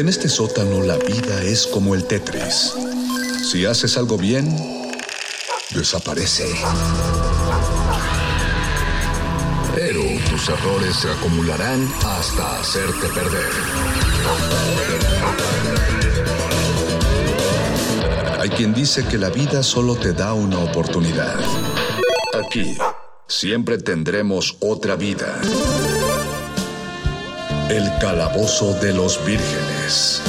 En este sótano la vida es como el Tetris. Si haces algo bien, desaparece. Pero tus errores se acumularán hasta hacerte perder. Hay quien dice que la vida solo te da una oportunidad. Aquí, siempre tendremos otra vida. El calabozo de los vírgenes.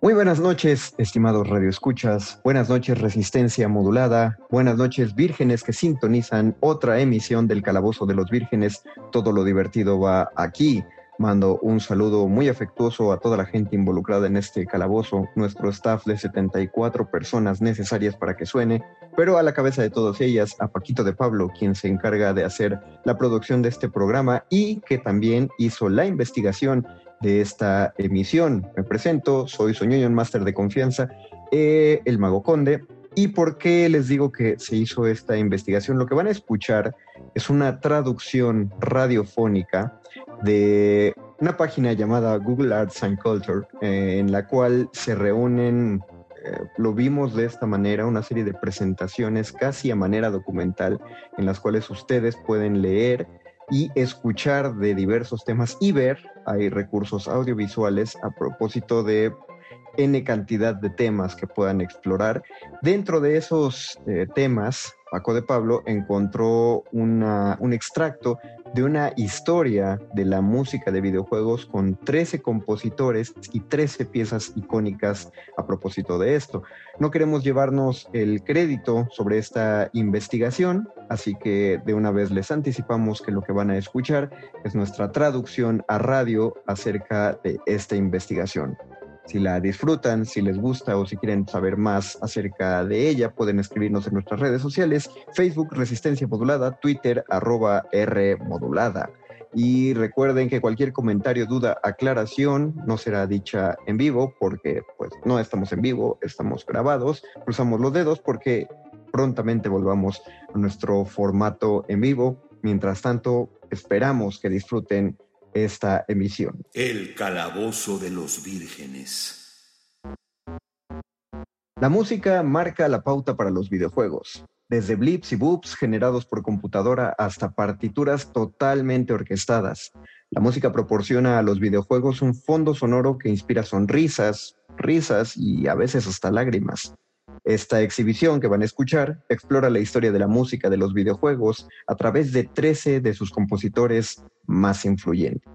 Muy buenas noches, estimados radioescuchas. Buenas noches, Resistencia Modulada. Buenas noches, vírgenes que sintonizan otra emisión del Calabozo de los Vírgenes. Todo lo divertido va aquí. Mando un saludo muy afectuoso a toda la gente involucrada en este calabozo, nuestro staff de 74 personas necesarias para que suene, pero a la cabeza de todas ellas, a Paquito de Pablo, quien se encarga de hacer la producción de este programa y que también hizo la investigación de esta emisión. Me presento, soy Soñoño, Máster de Confianza, eh, el Mago Conde. ¿Y por qué les digo que se hizo esta investigación? Lo que van a escuchar es una traducción radiofónica de una página llamada Google Arts and Culture, eh, en la cual se reúnen, eh, lo vimos de esta manera, una serie de presentaciones casi a manera documental, en las cuales ustedes pueden leer y escuchar de diversos temas y ver, hay recursos audiovisuales a propósito de N cantidad de temas que puedan explorar. Dentro de esos eh, temas, Paco de Pablo encontró una, un extracto de una historia de la música de videojuegos con 13 compositores y 13 piezas icónicas a propósito de esto. No queremos llevarnos el crédito sobre esta investigación, así que de una vez les anticipamos que lo que van a escuchar es nuestra traducción a radio acerca de esta investigación. Si la disfrutan, si les gusta o si quieren saber más acerca de ella, pueden escribirnos en nuestras redes sociales, Facebook Resistencia Modulada, Twitter arroba R Modulada. Y recuerden que cualquier comentario, duda, aclaración no será dicha en vivo porque pues no estamos en vivo, estamos grabados. Cruzamos los dedos porque prontamente volvamos a nuestro formato en vivo. Mientras tanto, esperamos que disfruten esta emisión. El calabozo de los vírgenes. La música marca la pauta para los videojuegos, desde blips y boops generados por computadora hasta partituras totalmente orquestadas. La música proporciona a los videojuegos un fondo sonoro que inspira sonrisas, risas y a veces hasta lágrimas. Esta exhibición que van a escuchar explora la historia de la música de los videojuegos a través de 13 de sus compositores más influyentes.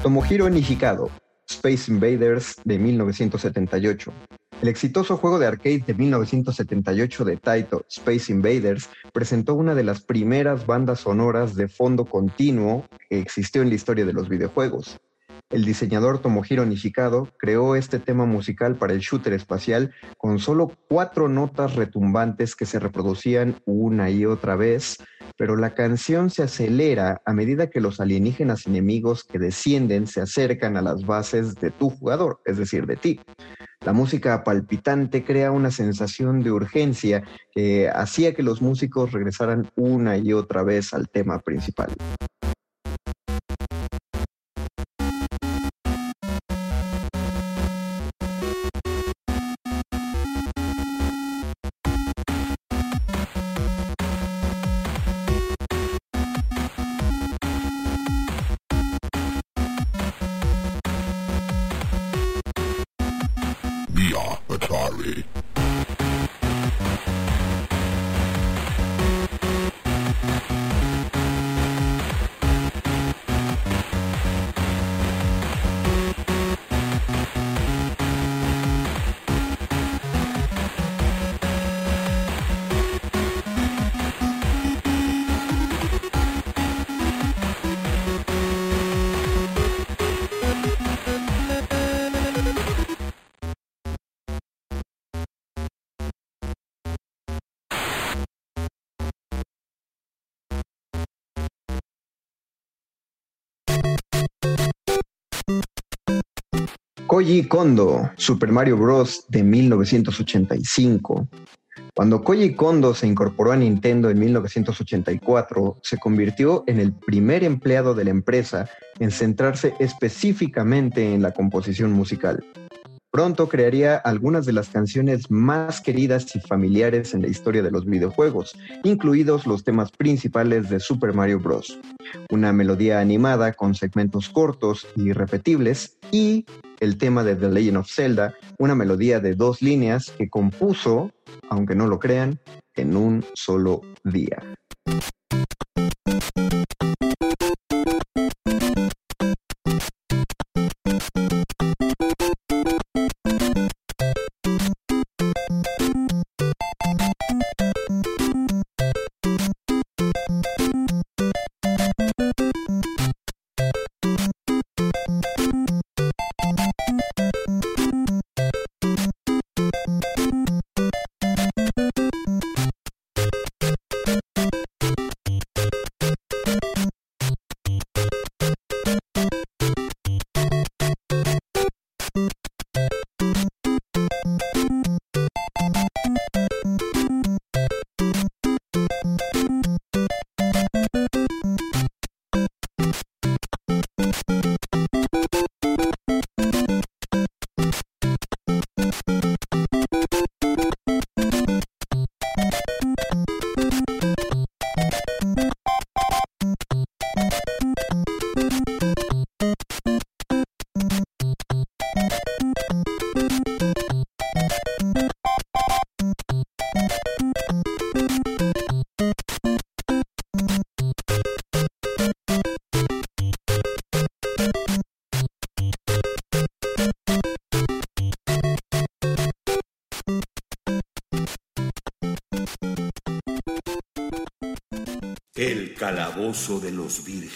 Tomohiro Nishikado, Space Invaders de 1978. El exitoso juego de arcade de 1978 de Taito, Space Invaders, presentó una de las primeras bandas sonoras de fondo continuo que existió en la historia de los videojuegos. El diseñador Tomohiro Nishikado creó este tema musical para el shooter espacial con solo cuatro notas retumbantes que se reproducían una y otra vez, pero la canción se acelera a medida que los alienígenas enemigos que descienden se acercan a las bases de tu jugador, es decir, de ti. La música palpitante crea una sensación de urgencia que hacía que los músicos regresaran una y otra vez al tema principal. We are Atari. Koji Kondo, Super Mario Bros. de 1985. Cuando Koji Kondo se incorporó a Nintendo en 1984, se convirtió en el primer empleado de la empresa en centrarse específicamente en la composición musical. Pronto crearía algunas de las canciones más queridas y familiares en la historia de los videojuegos, incluidos los temas principales de Super Mario Bros. Una melodía animada con segmentos cortos y repetibles y el tema de The Legend of Zelda, una melodía de dos líneas que compuso, aunque no lo crean, en un solo día. De los vírgenes.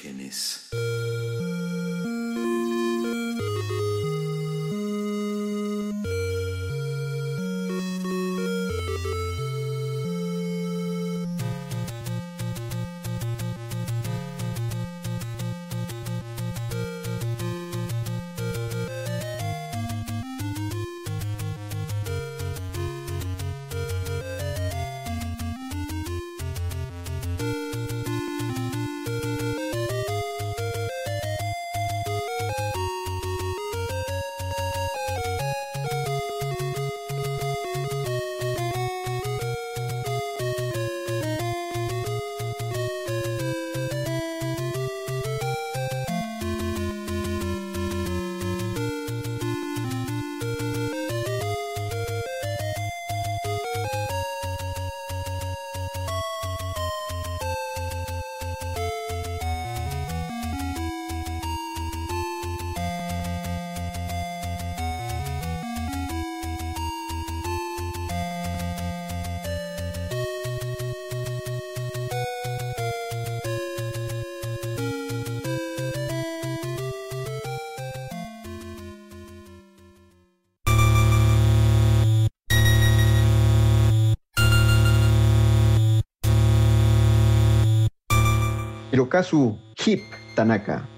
Hirokazu Hip Tanaka,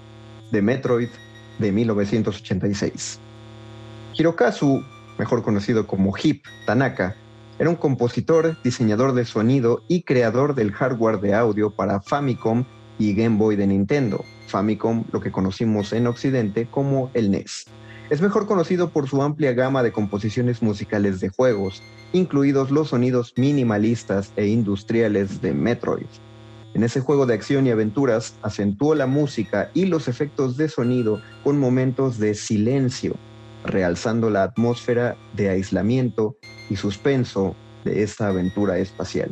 de Metroid de 1986. Hirokazu, mejor conocido como Hip Tanaka, era un compositor, diseñador de sonido y creador del hardware de audio para Famicom y Game Boy de Nintendo. Famicom, lo que conocimos en Occidente como el NES. Es mejor conocido por su amplia gama de composiciones musicales de juegos, incluidos los sonidos minimalistas e industriales de Metroid. En ese juego de acción y aventuras acentuó la música y los efectos de sonido con momentos de silencio, realzando la atmósfera de aislamiento y suspenso de esta aventura espacial.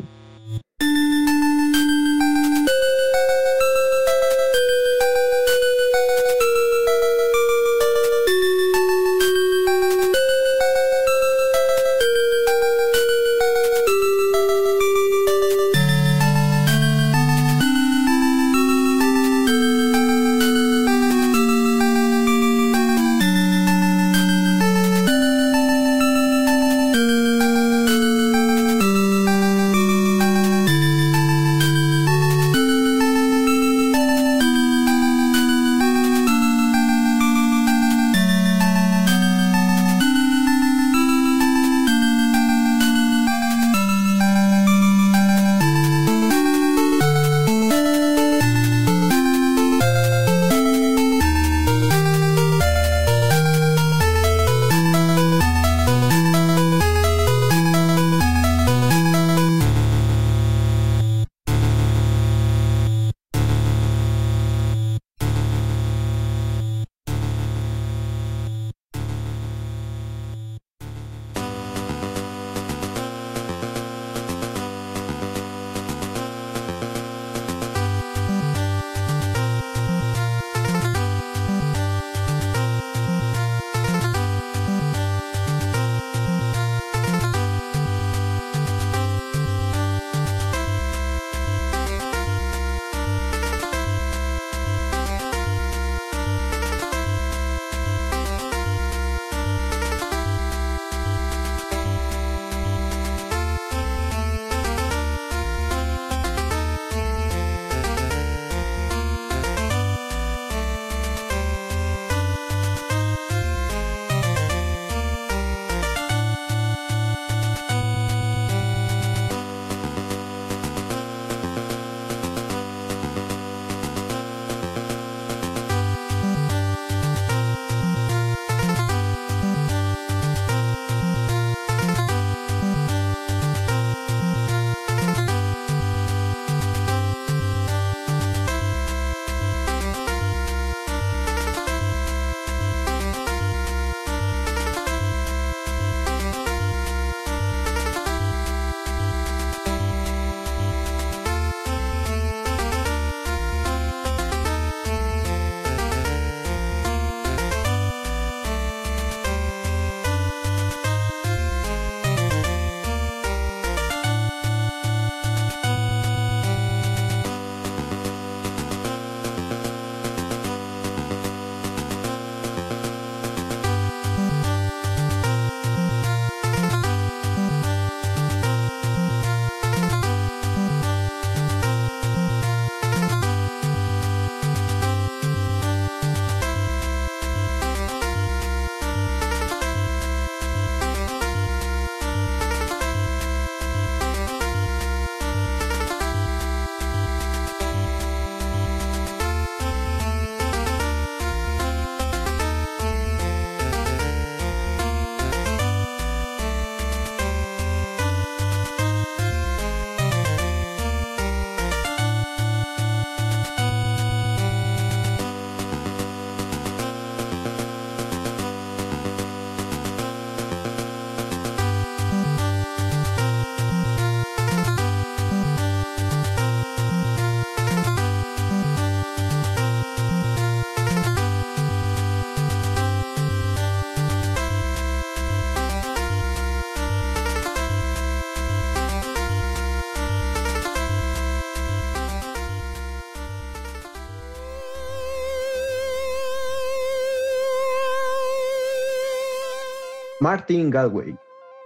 Martin Galway,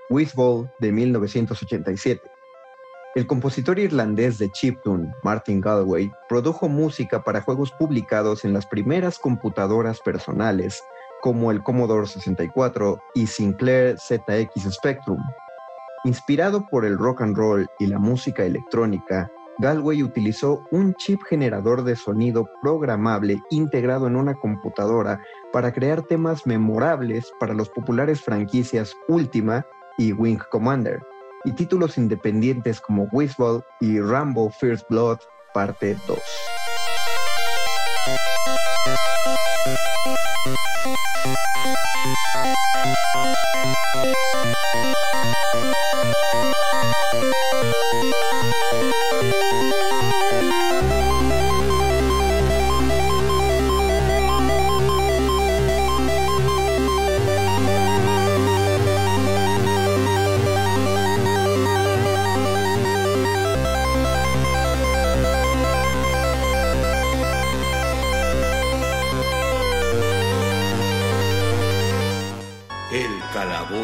Whizball de 1987. El compositor irlandés de chiptune, Martin Galway, produjo música para juegos publicados en las primeras computadoras personales, como el Commodore 64 y Sinclair ZX Spectrum. Inspirado por el rock and roll y la música electrónica, Galway utilizó un chip generador de sonido programable integrado en una computadora para crear temas memorables para los populares franquicias Ultima y Wing Commander y títulos independientes como Wizball y Rambo First Blood parte 2.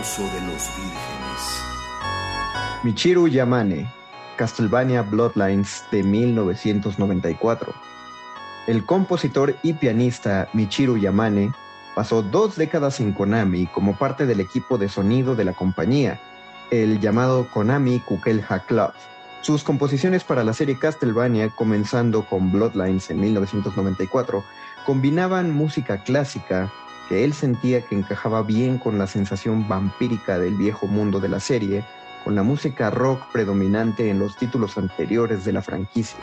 De los Vírgenes. Michiru Yamane, Castlevania Bloodlines de 1994. El compositor y pianista Michiru Yamane pasó dos décadas en Konami como parte del equipo de sonido de la compañía, el llamado Konami Kukelha Club. Sus composiciones para la serie Castlevania, comenzando con Bloodlines en 1994, combinaban música clásica, que él sentía que encajaba bien con la sensación vampírica del viejo mundo de la serie, con la música rock predominante en los títulos anteriores de la franquicia.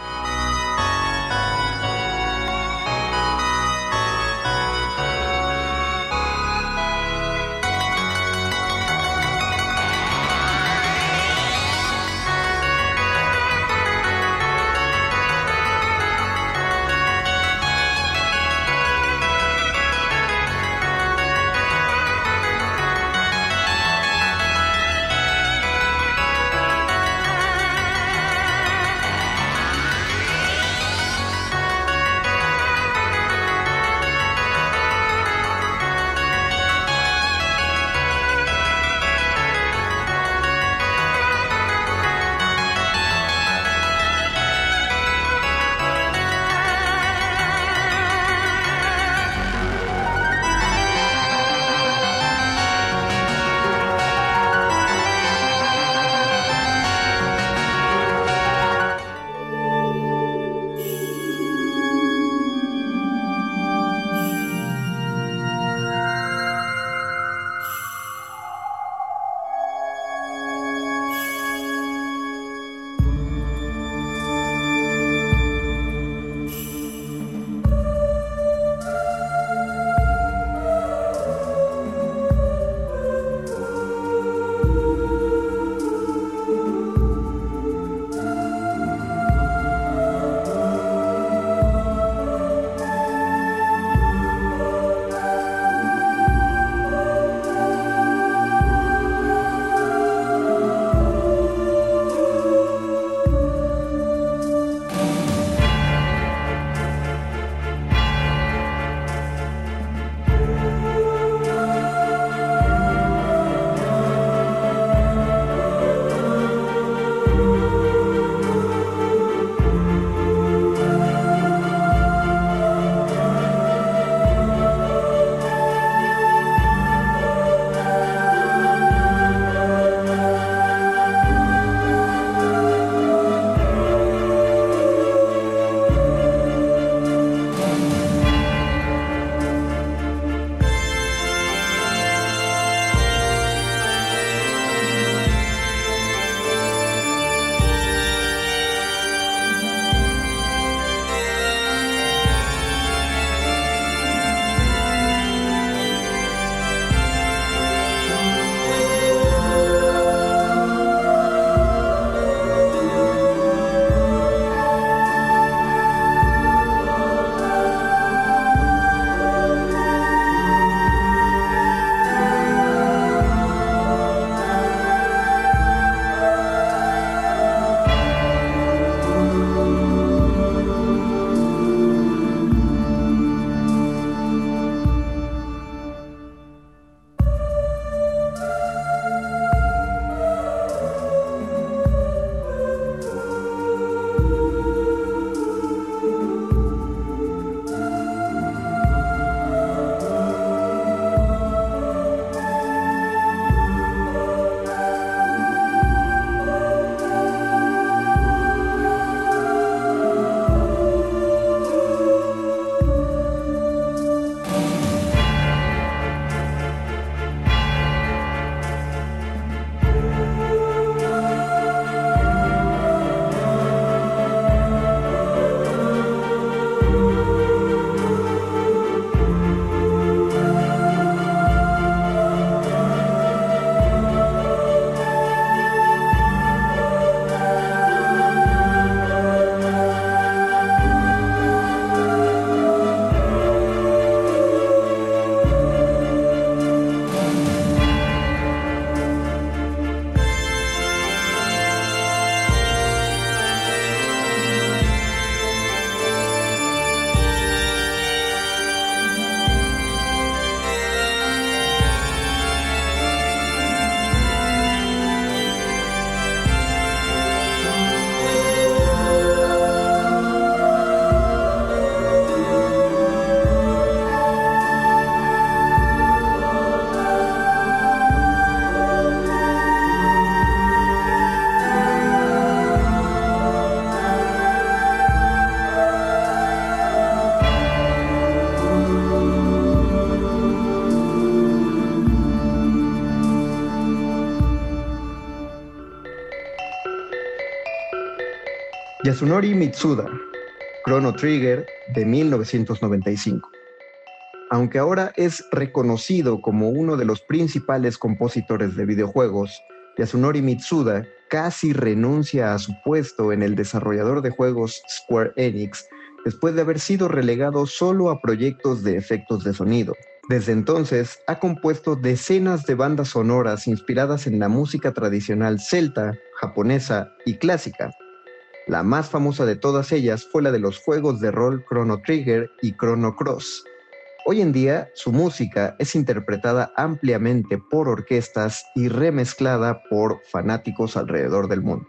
Yasunori Mitsuda, Chrono Trigger de 1995. Aunque ahora es reconocido como uno de los principales compositores de videojuegos, Yasunori Mitsuda casi renuncia a su puesto en el desarrollador de juegos Square Enix después de haber sido relegado solo a proyectos de efectos de sonido. Desde entonces ha compuesto decenas de bandas sonoras inspiradas en la música tradicional celta, japonesa y clásica. La más famosa de todas ellas fue la de los juegos de rol Chrono Trigger y Chrono Cross. Hoy en día su música es interpretada ampliamente por orquestas y remezclada por fanáticos alrededor del mundo.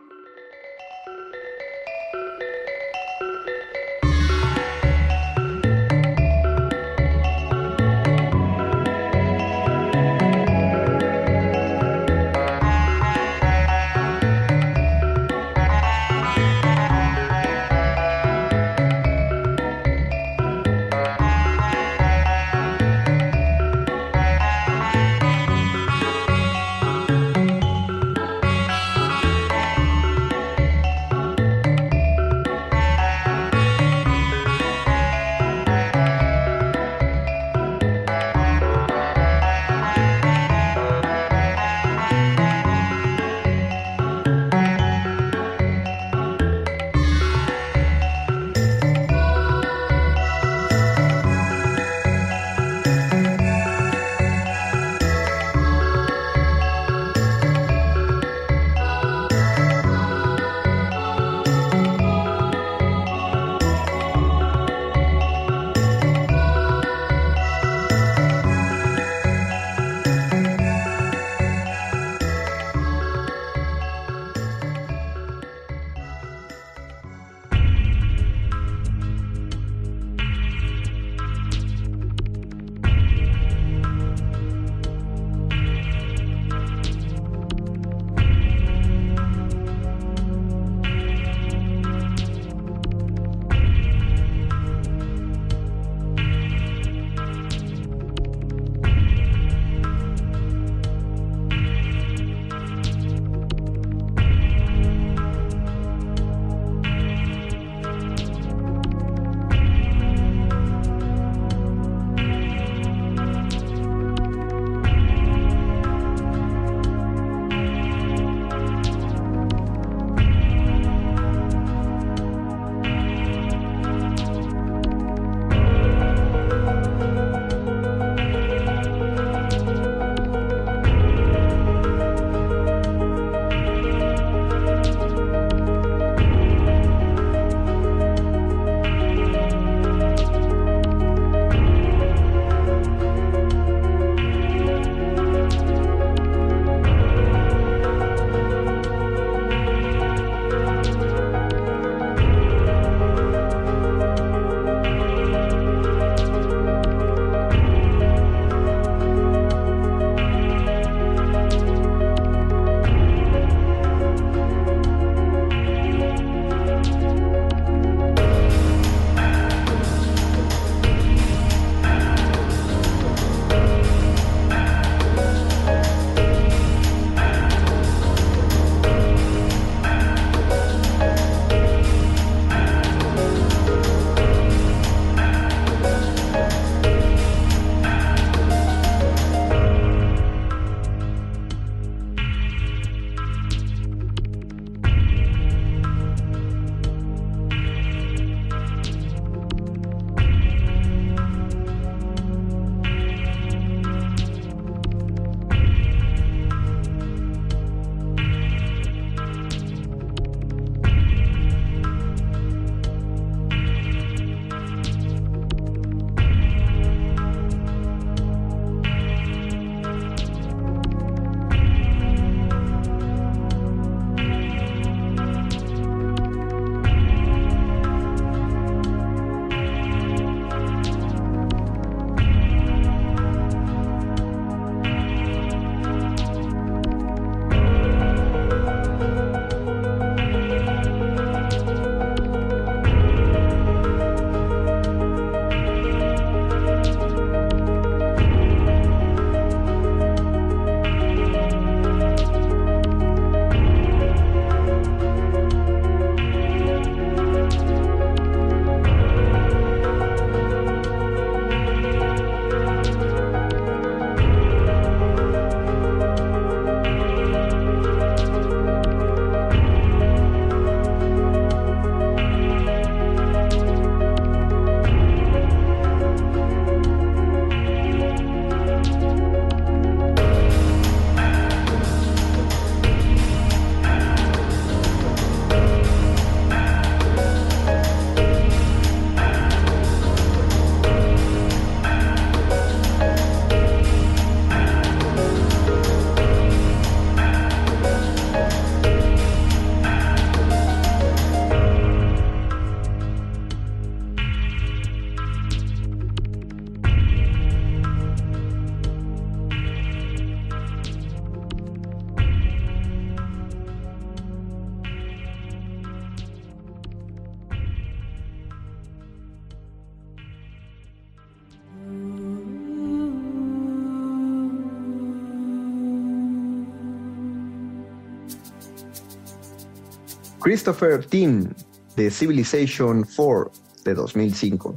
Christopher Tin de Civilization 4 de 2005.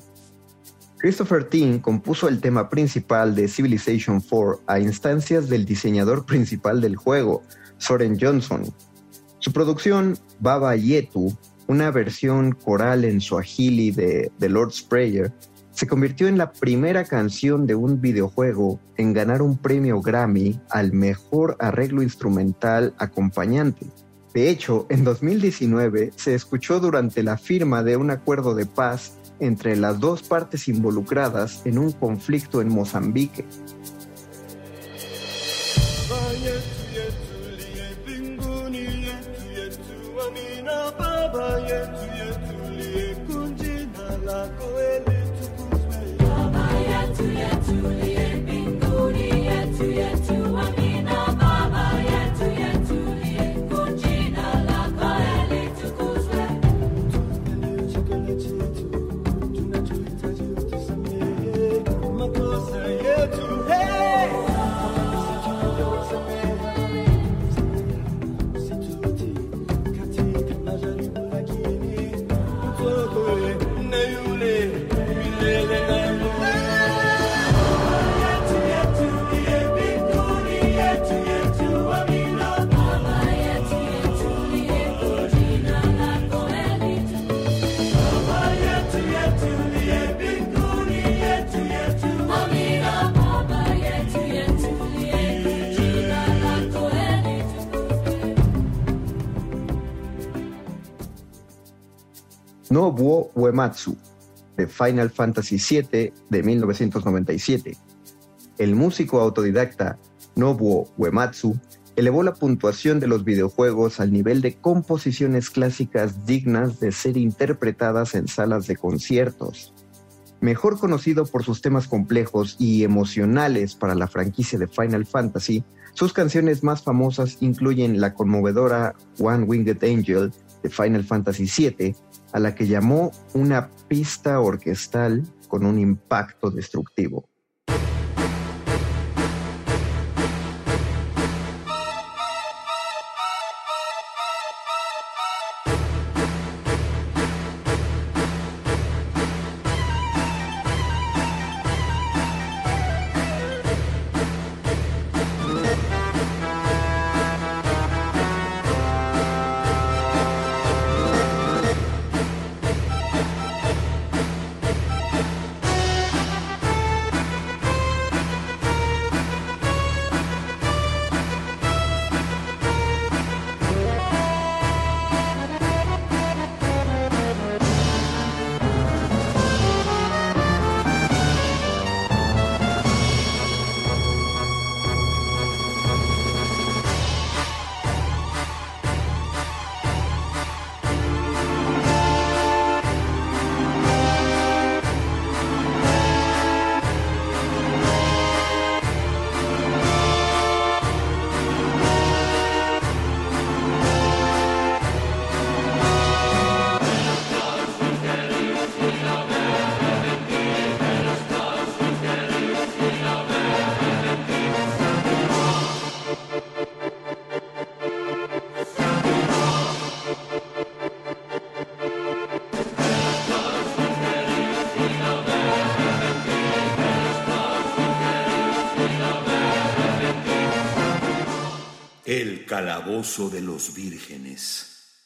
Christopher Tin compuso el tema principal de Civilization 4 a instancias del diseñador principal del juego, Soren Johnson. Su producción, Baba Yetu, una versión coral en Swahili de The Lord's Prayer, se convirtió en la primera canción de un videojuego en ganar un premio Grammy al mejor arreglo instrumental acompañante. De hecho, en 2019 se escuchó durante la firma de un acuerdo de paz entre las dos partes involucradas en un conflicto en Mozambique. Nobuo Uematsu, de Final Fantasy VII de 1997. El músico autodidacta Nobuo Uematsu elevó la puntuación de los videojuegos al nivel de composiciones clásicas dignas de ser interpretadas en salas de conciertos. Mejor conocido por sus temas complejos y emocionales para la franquicia de Final Fantasy, sus canciones más famosas incluyen la conmovedora One Winged Angel de Final Fantasy VII a la que llamó una pista orquestal con un impacto destructivo. De los Vírgenes.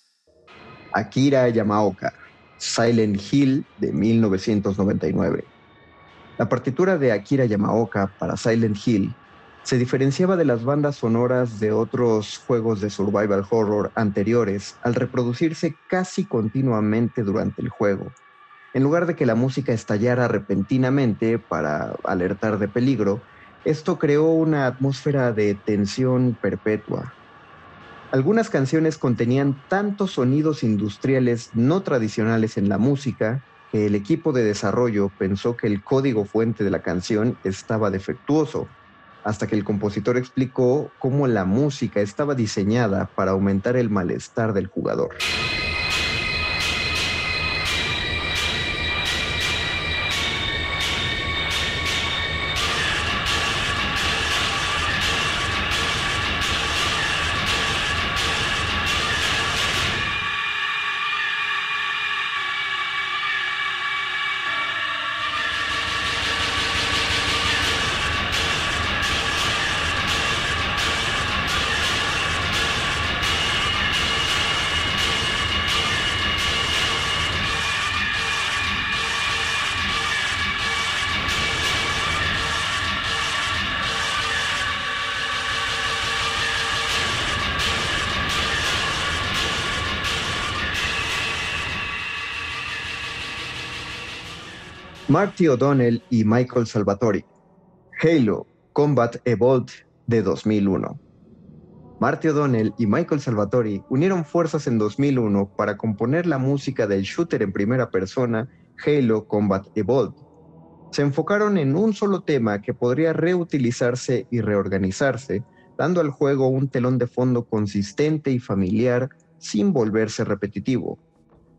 Akira Yamaoka, Silent Hill de 1999. La partitura de Akira Yamaoka para Silent Hill se diferenciaba de las bandas sonoras de otros juegos de survival horror anteriores al reproducirse casi continuamente durante el juego. En lugar de que la música estallara repentinamente para alertar de peligro, esto creó una atmósfera de tensión perpetua, algunas canciones contenían tantos sonidos industriales no tradicionales en la música que el equipo de desarrollo pensó que el código fuente de la canción estaba defectuoso, hasta que el compositor explicó cómo la música estaba diseñada para aumentar el malestar del jugador. Marty O'Donnell y Michael Salvatori. Halo Combat Evolved de 2001. Marty O'Donnell y Michael Salvatori unieron fuerzas en 2001 para componer la música del shooter en primera persona Halo Combat Evolved. Se enfocaron en un solo tema que podría reutilizarse y reorganizarse, dando al juego un telón de fondo consistente y familiar sin volverse repetitivo.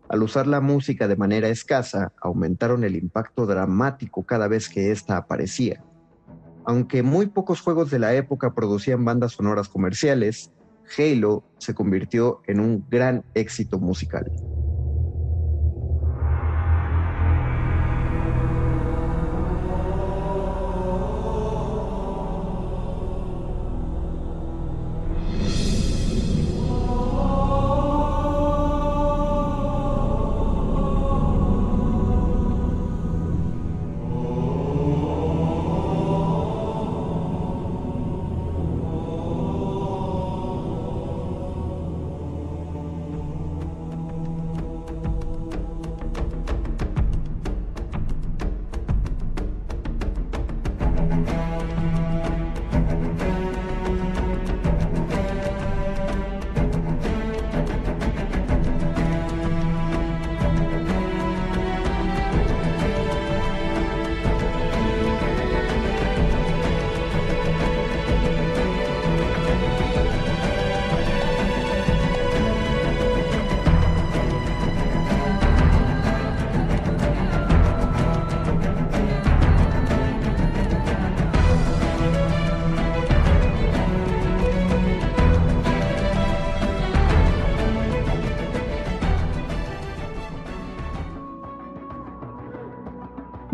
Al usar la música de manera escasa, aumentaron el impacto dramático cada vez que ésta aparecía. Aunque muy pocos juegos de la época producían bandas sonoras comerciales, Halo se convirtió en un gran éxito musical.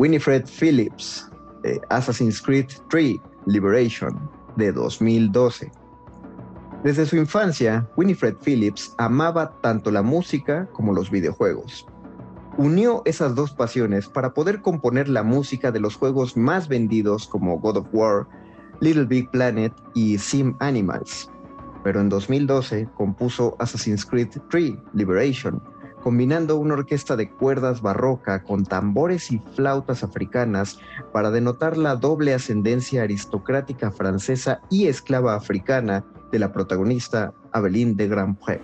Winifred Phillips, Assassin's Creed 3 Liberation, de 2012. Desde su infancia, Winifred Phillips amaba tanto la música como los videojuegos. Unió esas dos pasiones para poder componer la música de los juegos más vendidos como God of War, Little Big Planet y Sim Animals. Pero en 2012 compuso Assassin's Creed 3 Liberation, combinando una orquesta de cuerdas barroca con tambores y flautas africanas para denotar la doble ascendencia aristocrática francesa y esclava africana de la protagonista Aveline de Grandpré.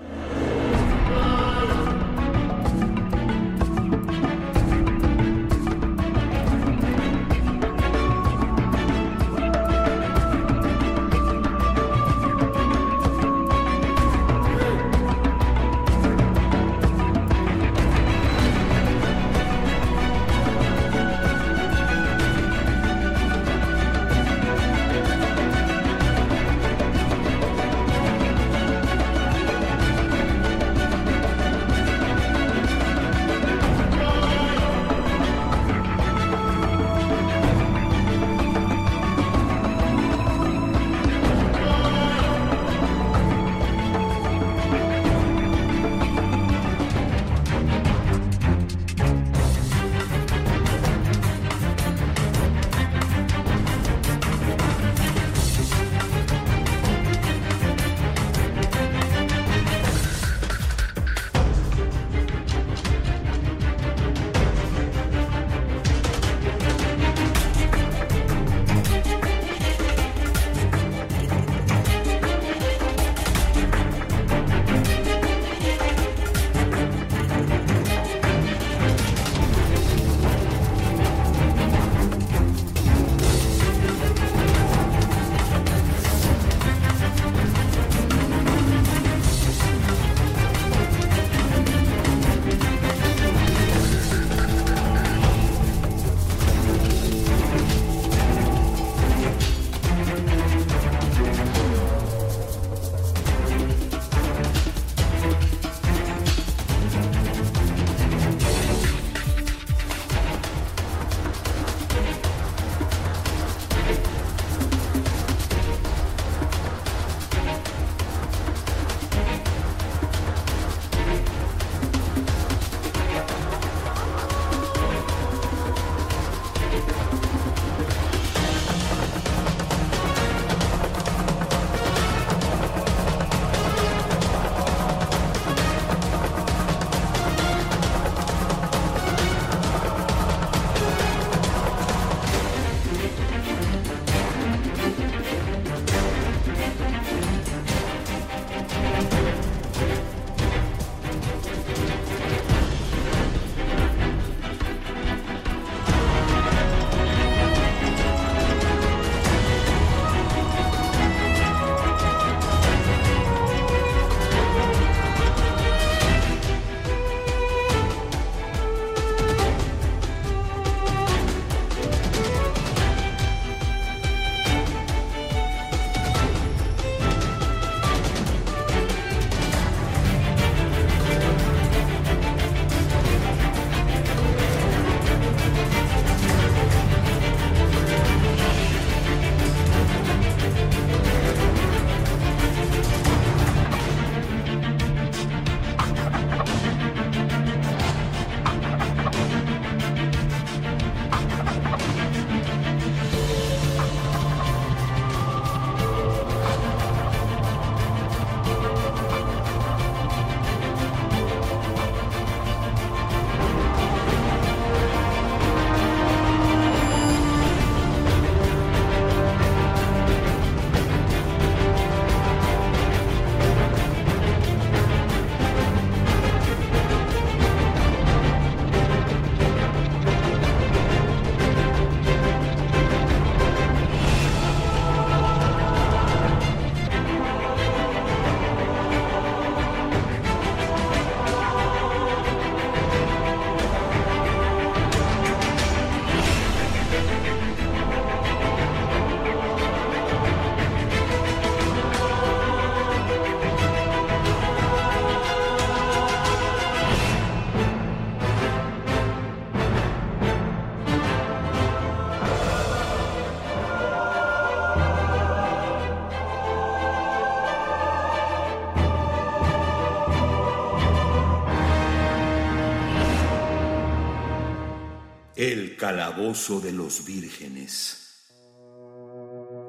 Calabozo de los vírgenes.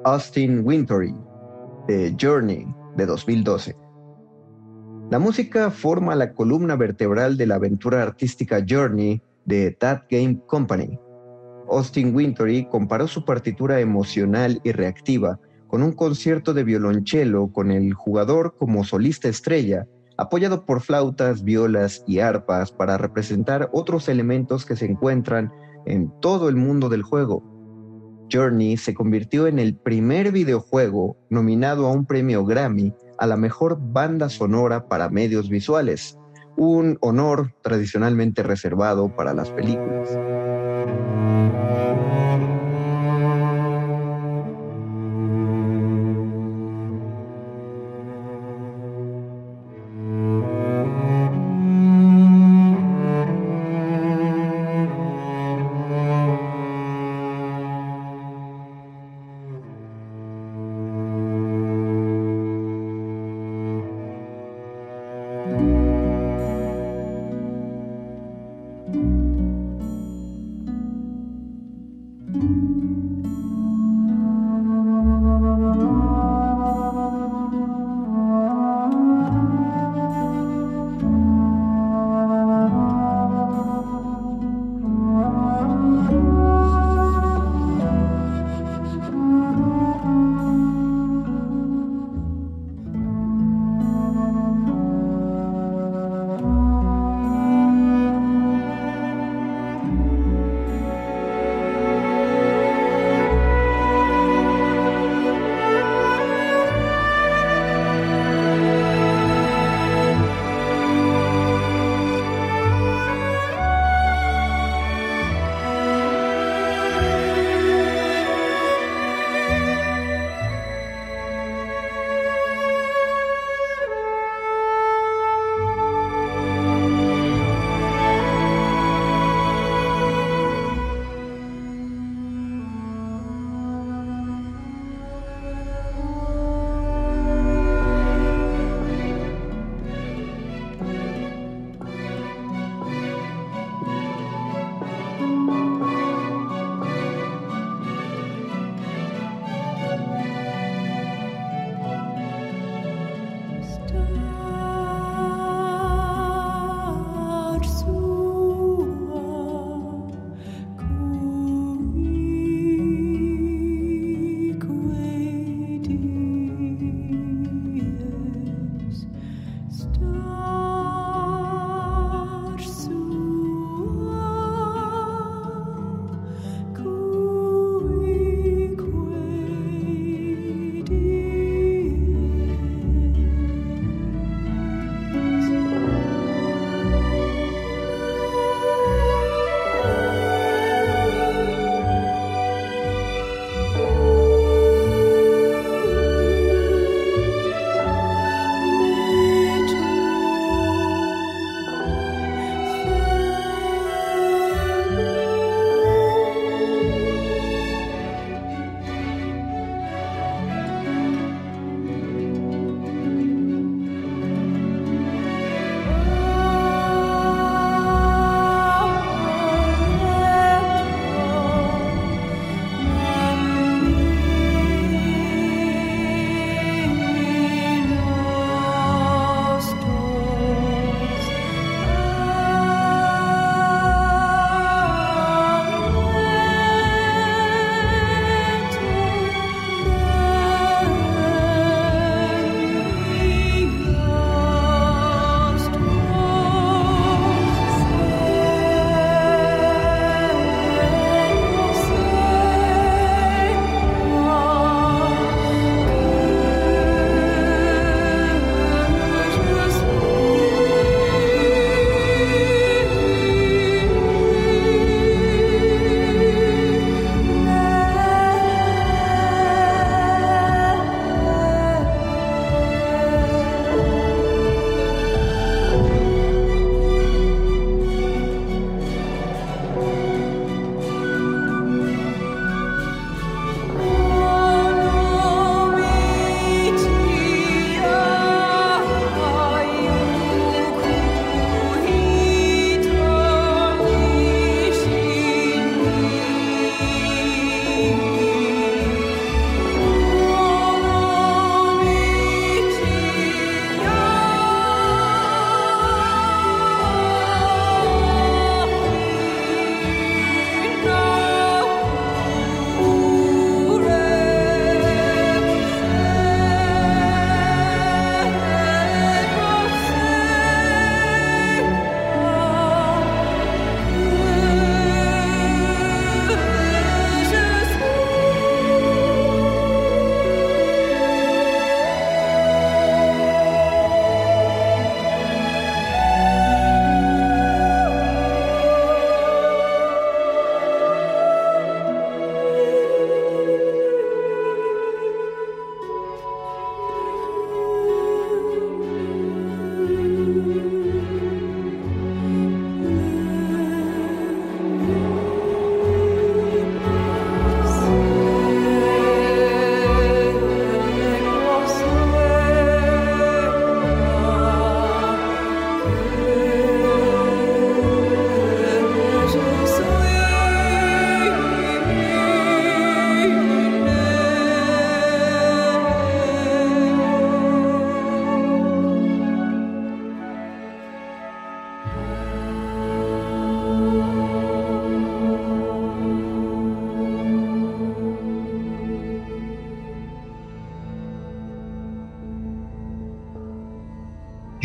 Austin Wintory, de Journey, de 2012. La música forma la columna vertebral de la aventura artística Journey de That Game Company. Austin Wintory comparó su partitura emocional y reactiva con un concierto de violonchelo con el jugador como solista estrella, apoyado por flautas, violas y arpas para representar otros elementos que se encuentran en todo el mundo del juego. Journey se convirtió en el primer videojuego nominado a un premio Grammy a la mejor banda sonora para medios visuales, un honor tradicionalmente reservado para las películas.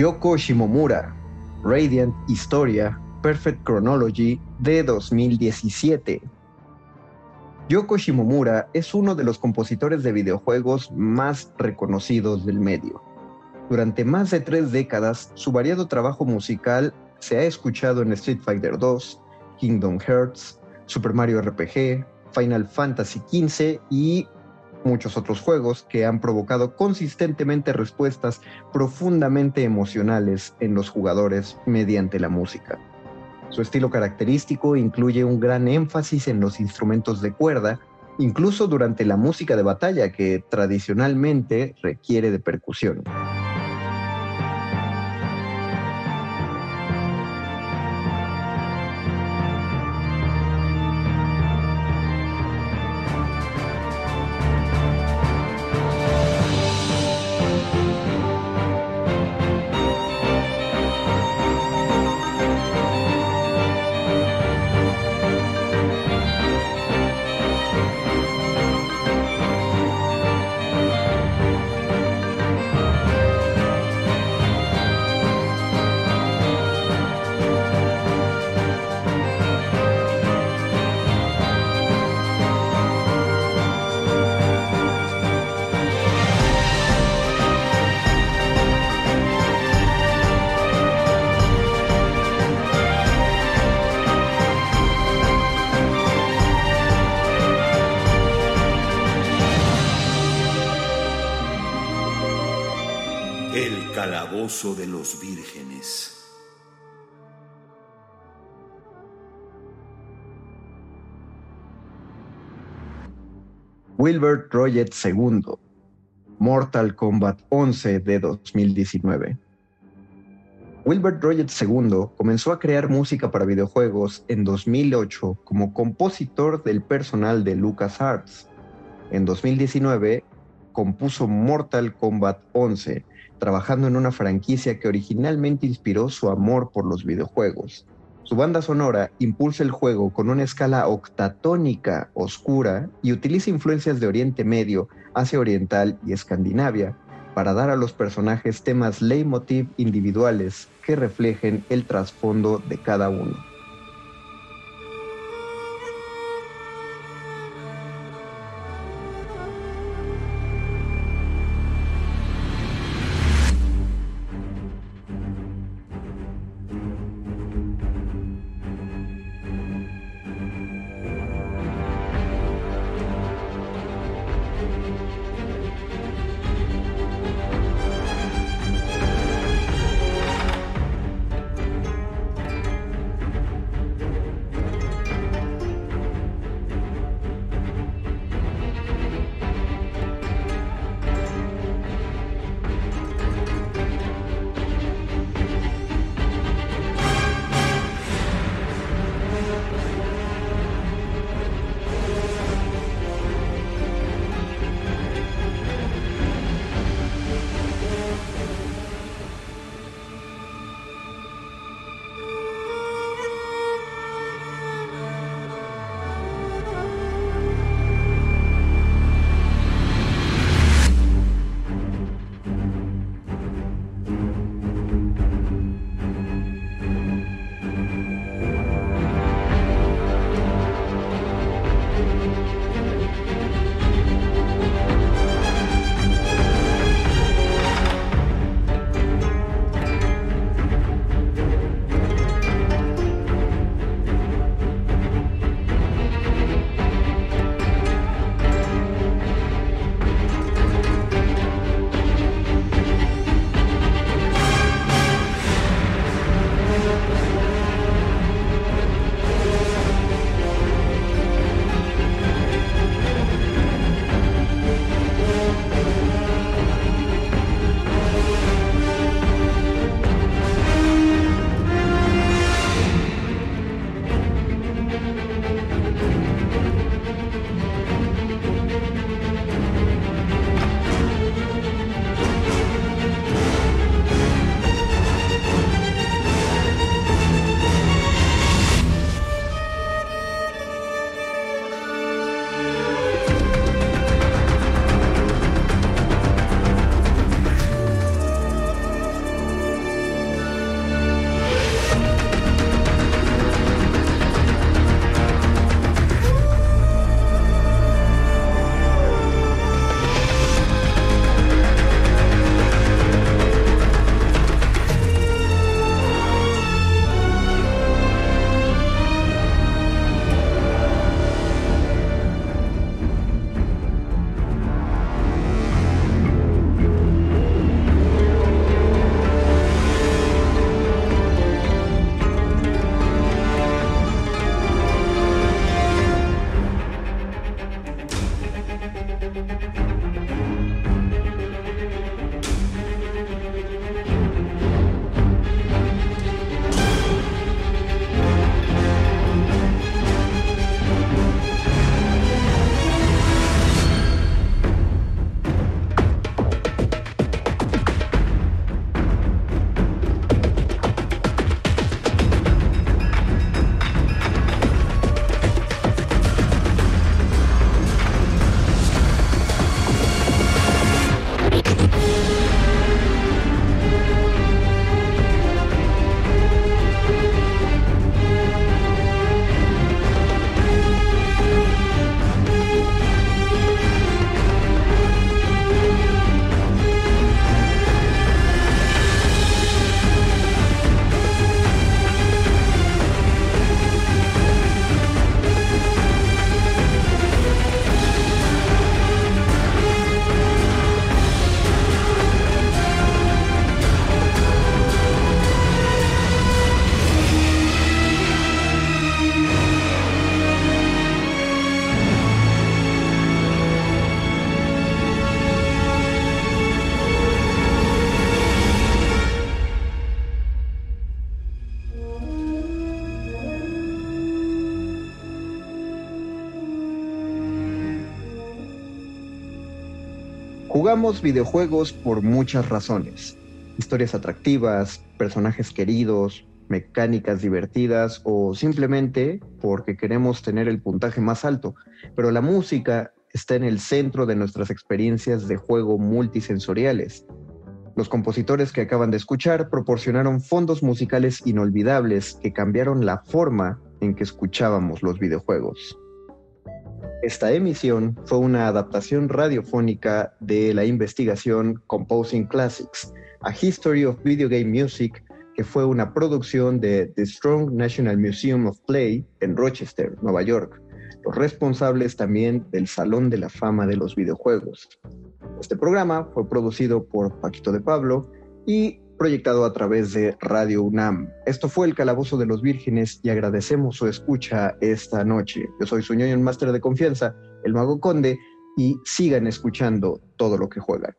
Yoko Shimomura, Radiant Historia, Perfect Chronology de 2017. Yoko Shimomura es uno de los compositores de videojuegos más reconocidos del medio. Durante más de tres décadas, su variado trabajo musical se ha escuchado en Street Fighter 2, Kingdom Hearts, Super Mario RPG, Final Fantasy XV y muchos otros juegos que han provocado consistentemente respuestas profundamente emocionales en los jugadores mediante la música. Su estilo característico incluye un gran énfasis en los instrumentos de cuerda, incluso durante la música de batalla que tradicionalmente requiere de percusión. De los Vírgenes. Wilbert Roget II, Mortal Kombat 11 de 2019. Wilbert Roget II comenzó a crear música para videojuegos en 2008 como compositor del personal de LucasArts. En 2019 compuso Mortal Kombat 11 trabajando en una franquicia que originalmente inspiró su amor por los videojuegos. Su banda sonora impulsa el juego con una escala octatónica oscura y utiliza influencias de Oriente Medio, Asia Oriental y Escandinavia para dar a los personajes temas leitmotiv individuales que reflejen el trasfondo de cada uno. Jugamos videojuegos por muchas razones. Historias atractivas, personajes queridos, mecánicas divertidas o simplemente porque queremos tener el puntaje más alto. Pero la música está en el centro de nuestras experiencias de juego multisensoriales. Los compositores que acaban de escuchar proporcionaron fondos musicales inolvidables que cambiaron la forma en que escuchábamos los videojuegos. Esta emisión fue una adaptación radiofónica de la investigación Composing Classics, A History of Video Game Music, que fue una producción de The Strong National Museum of Play en Rochester, Nueva York, los responsables también del Salón de la Fama de los Videojuegos. Este programa fue producido por Paquito de Pablo y proyectado a través de Radio UNAM. Esto fue el Calabozo de los Vírgenes y agradecemos su escucha esta noche. Yo soy su ñoño máster de confianza, el Mago Conde, y sigan escuchando todo lo que juegan.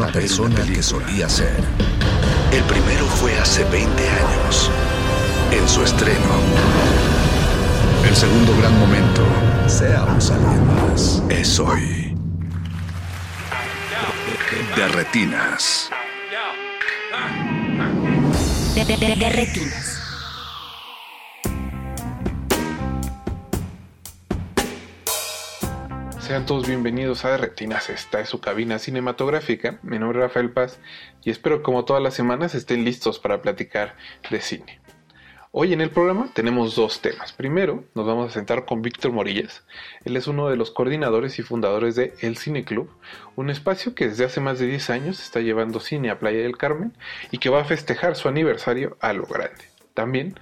La persona que solía ser. El primero fue hace 20 años, en su estreno. El segundo gran momento, sea un saliendas, es hoy. De retinas. De, de, de, de retinas. Sean todos bienvenidos a Retinas, esta es su cabina cinematográfica. Mi nombre es Rafael Paz y espero como todas las semanas estén listos para platicar de cine. Hoy en el programa tenemos dos temas. Primero, nos vamos a sentar con Víctor Morillas. Él es uno de los coordinadores y fundadores de El Cine Club, un espacio que desde hace más de 10 años está llevando cine a Playa del Carmen y que va a festejar su aniversario a lo grande. También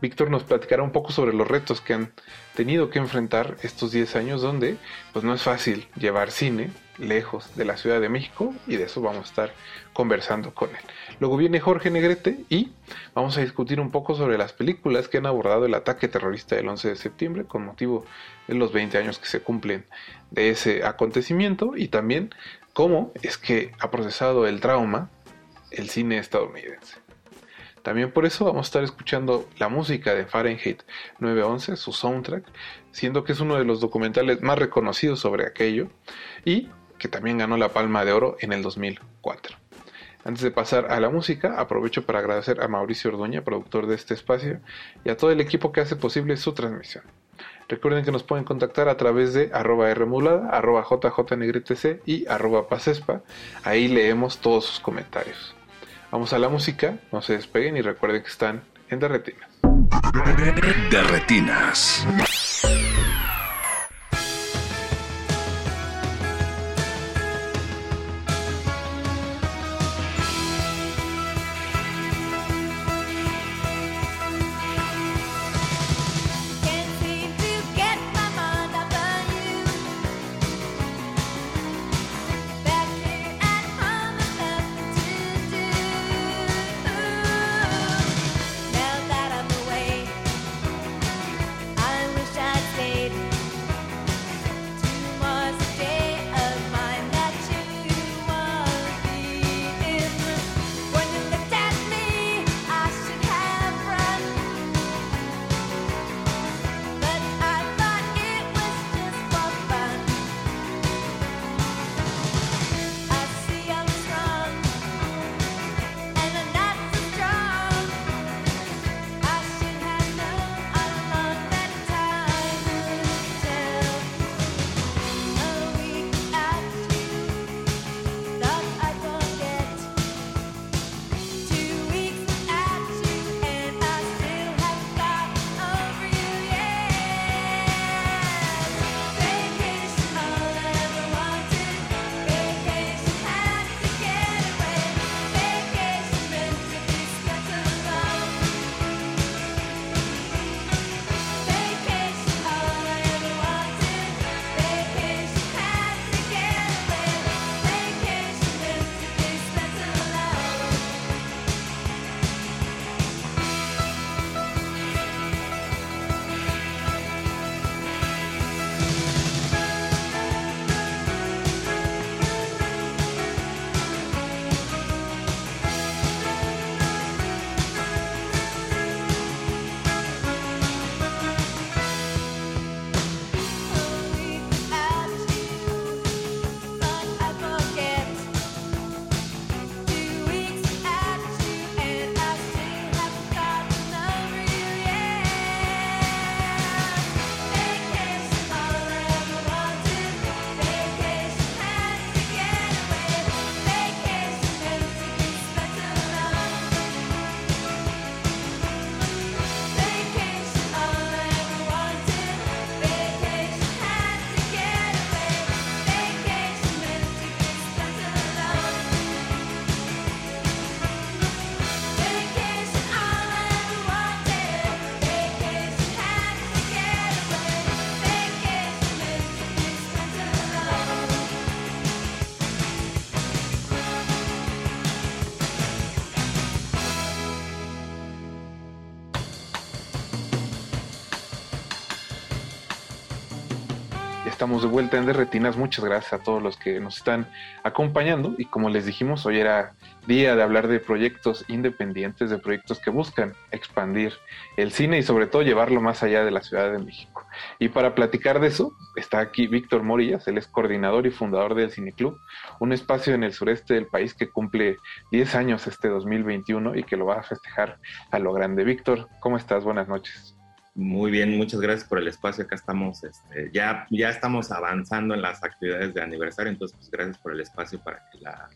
Víctor nos platicará un poco sobre los retos que han tenido que enfrentar estos 10 años donde pues no es fácil llevar cine lejos de la Ciudad de México y de eso vamos a estar conversando con él. Luego viene Jorge Negrete y vamos a discutir un poco sobre las películas que han abordado el ataque terrorista del 11 de septiembre con motivo de los 20 años que se cumplen de ese acontecimiento y también cómo es que ha procesado el trauma el cine estadounidense. También por eso vamos a estar escuchando la música de Fahrenheit 911, su soundtrack, siendo que es uno de los documentales más reconocidos sobre aquello y que también ganó la Palma de Oro en el 2004. Antes de pasar a la música, aprovecho para agradecer a Mauricio Orduña, productor de este espacio, y a todo el equipo que hace posible su transmisión. Recuerden que nos pueden contactar a través de arroba Rmulada, arroba JJNegritC y arroba Pasespa. Ahí leemos todos sus comentarios. Vamos a la música, no se despeguen y recuerden que están en Derretinas. Derretinas. De vuelta en Derretinas. Muchas gracias a todos los que nos están acompañando. Y como les dijimos, hoy era día de hablar de proyectos independientes, de proyectos que buscan expandir el cine y sobre todo llevarlo más allá de la Ciudad de México. Y para platicar de eso, está aquí Víctor Morillas, él es coordinador y fundador del Cine Club, un espacio en el sureste del país que cumple 10 años este 2021 y que lo va a festejar a lo grande. Víctor, ¿cómo estás? Buenas noches. Muy bien, muchas gracias por el espacio. Acá estamos, este, ya, ya estamos avanzando en las actividades de aniversario, entonces pues gracias por el espacio para que la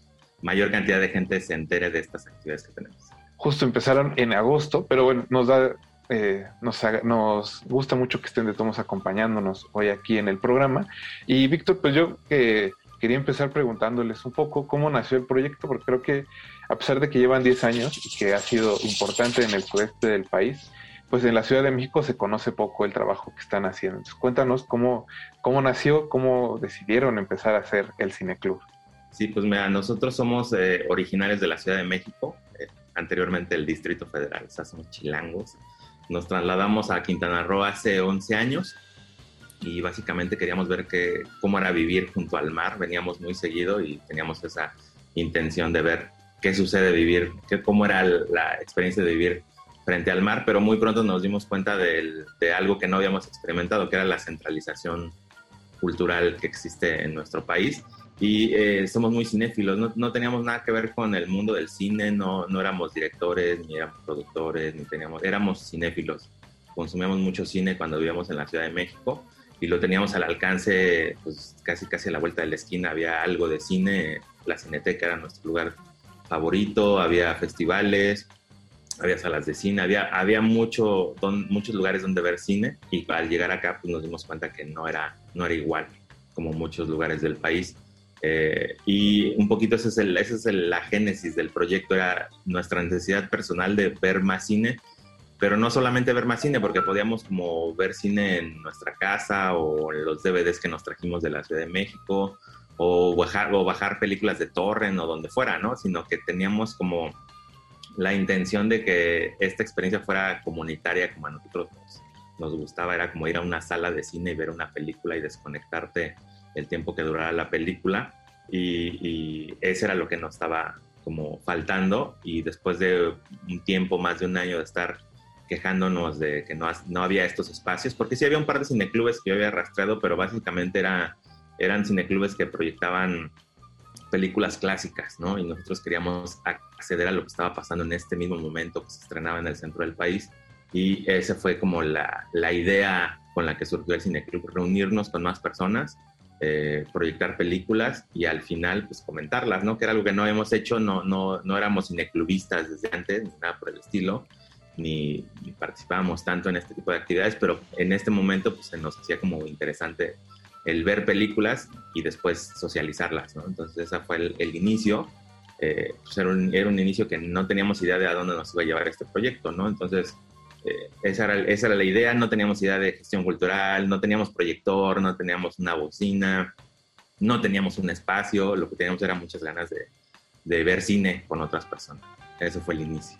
mayor cantidad de gente se entere de estas actividades que tenemos. Justo empezaron en agosto, pero bueno, nos da, eh, nos, nos gusta mucho que estén de todos acompañándonos hoy aquí en el programa. Y Víctor, pues yo eh, quería empezar preguntándoles un poco cómo nació el proyecto, porque creo que a pesar de que llevan 10 años y que ha sido importante en el sureste del país, pues en la Ciudad de México se conoce poco el trabajo que están haciendo. Entonces, cuéntanos cómo, cómo nació, cómo decidieron empezar a hacer el Cineclub. Sí, pues mira, nosotros somos eh, originarios de la Ciudad de México, eh, anteriormente el Distrito Federal, o sea, somos chilangos. Nos trasladamos a Quintana Roo hace 11 años y básicamente queríamos ver que, cómo era vivir junto al mar. Veníamos muy seguido y teníamos esa intención de ver qué sucede vivir, qué, cómo era la experiencia de vivir frente al mar, pero muy pronto nos dimos cuenta de, algo que no habíamos experimentado, que era la centralización cultural que existe en nuestro país. Y eh, somos muy cinéfilos, no, no, teníamos nada que ver con el mundo del cine, no, no éramos directores, ni éramos productores, ni teníamos, éramos cinéfilos, consumíamos mucho cine cuando vivíamos en la Ciudad de México y lo teníamos al alcance, pues casi casi a la vuelta de la esquina. Había algo de cine, la Cineteca era nuestro lugar favorito, había festivales, había salas de cine, había, había mucho, muchos lugares donde ver cine y al llegar acá pues nos dimos cuenta que no era, no era igual como muchos lugares del país. Eh, y un poquito esa es, el, ese es la génesis del proyecto, era nuestra necesidad personal de ver más cine, pero no solamente ver más cine, porque podíamos como ver cine en nuestra casa o los DVDs que nos trajimos de la Ciudad de México, o bajar, o bajar películas de torrent o donde fuera, ¿no? Sino que teníamos como la intención de que esta experiencia fuera comunitaria como a nosotros nos, gustaba, era como ir a una sala de cine y ver una película y desconectarte el tiempo que durara la película. Y, y ese era lo que nos estaba como faltando. Y después de un tiempo, más de un año de estar quejándonos de que no, no había estos espacios, porque sí había un par de cineclubes que yo había arrastrado, pero básicamente era, eran cineclubes que proyectaban películas clásicas, ¿no? Y nosotros queríamos acceder a lo que estaba pasando en este mismo momento que se estrenaba en el centro del país y esa fue como la, la idea con la que surgió el cineclub, reunirnos con más personas eh, proyectar películas y al final pues comentarlas, ¿no? Que era algo que no habíamos hecho, no, no, no éramos cineclubistas desde antes, ni nada por el estilo, ni, participábamos tanto en este tipo de actividades, pero en este momento pues se nos hacía como interesante el ver películas y después socializarlas, ¿no? Entonces ese fue el, inicio, eh, pues era, un, inicio que no teníamos idea de a dónde nos iba a llevar este proyecto, ¿no? Entonces eh, esa, era, la idea, no teníamos idea de gestión cultural, no teníamos proyector, no teníamos una bocina, no teníamos un espacio, lo que teníamos era muchas ganas de, de ver cine con otras personas. Eso fue el inicio.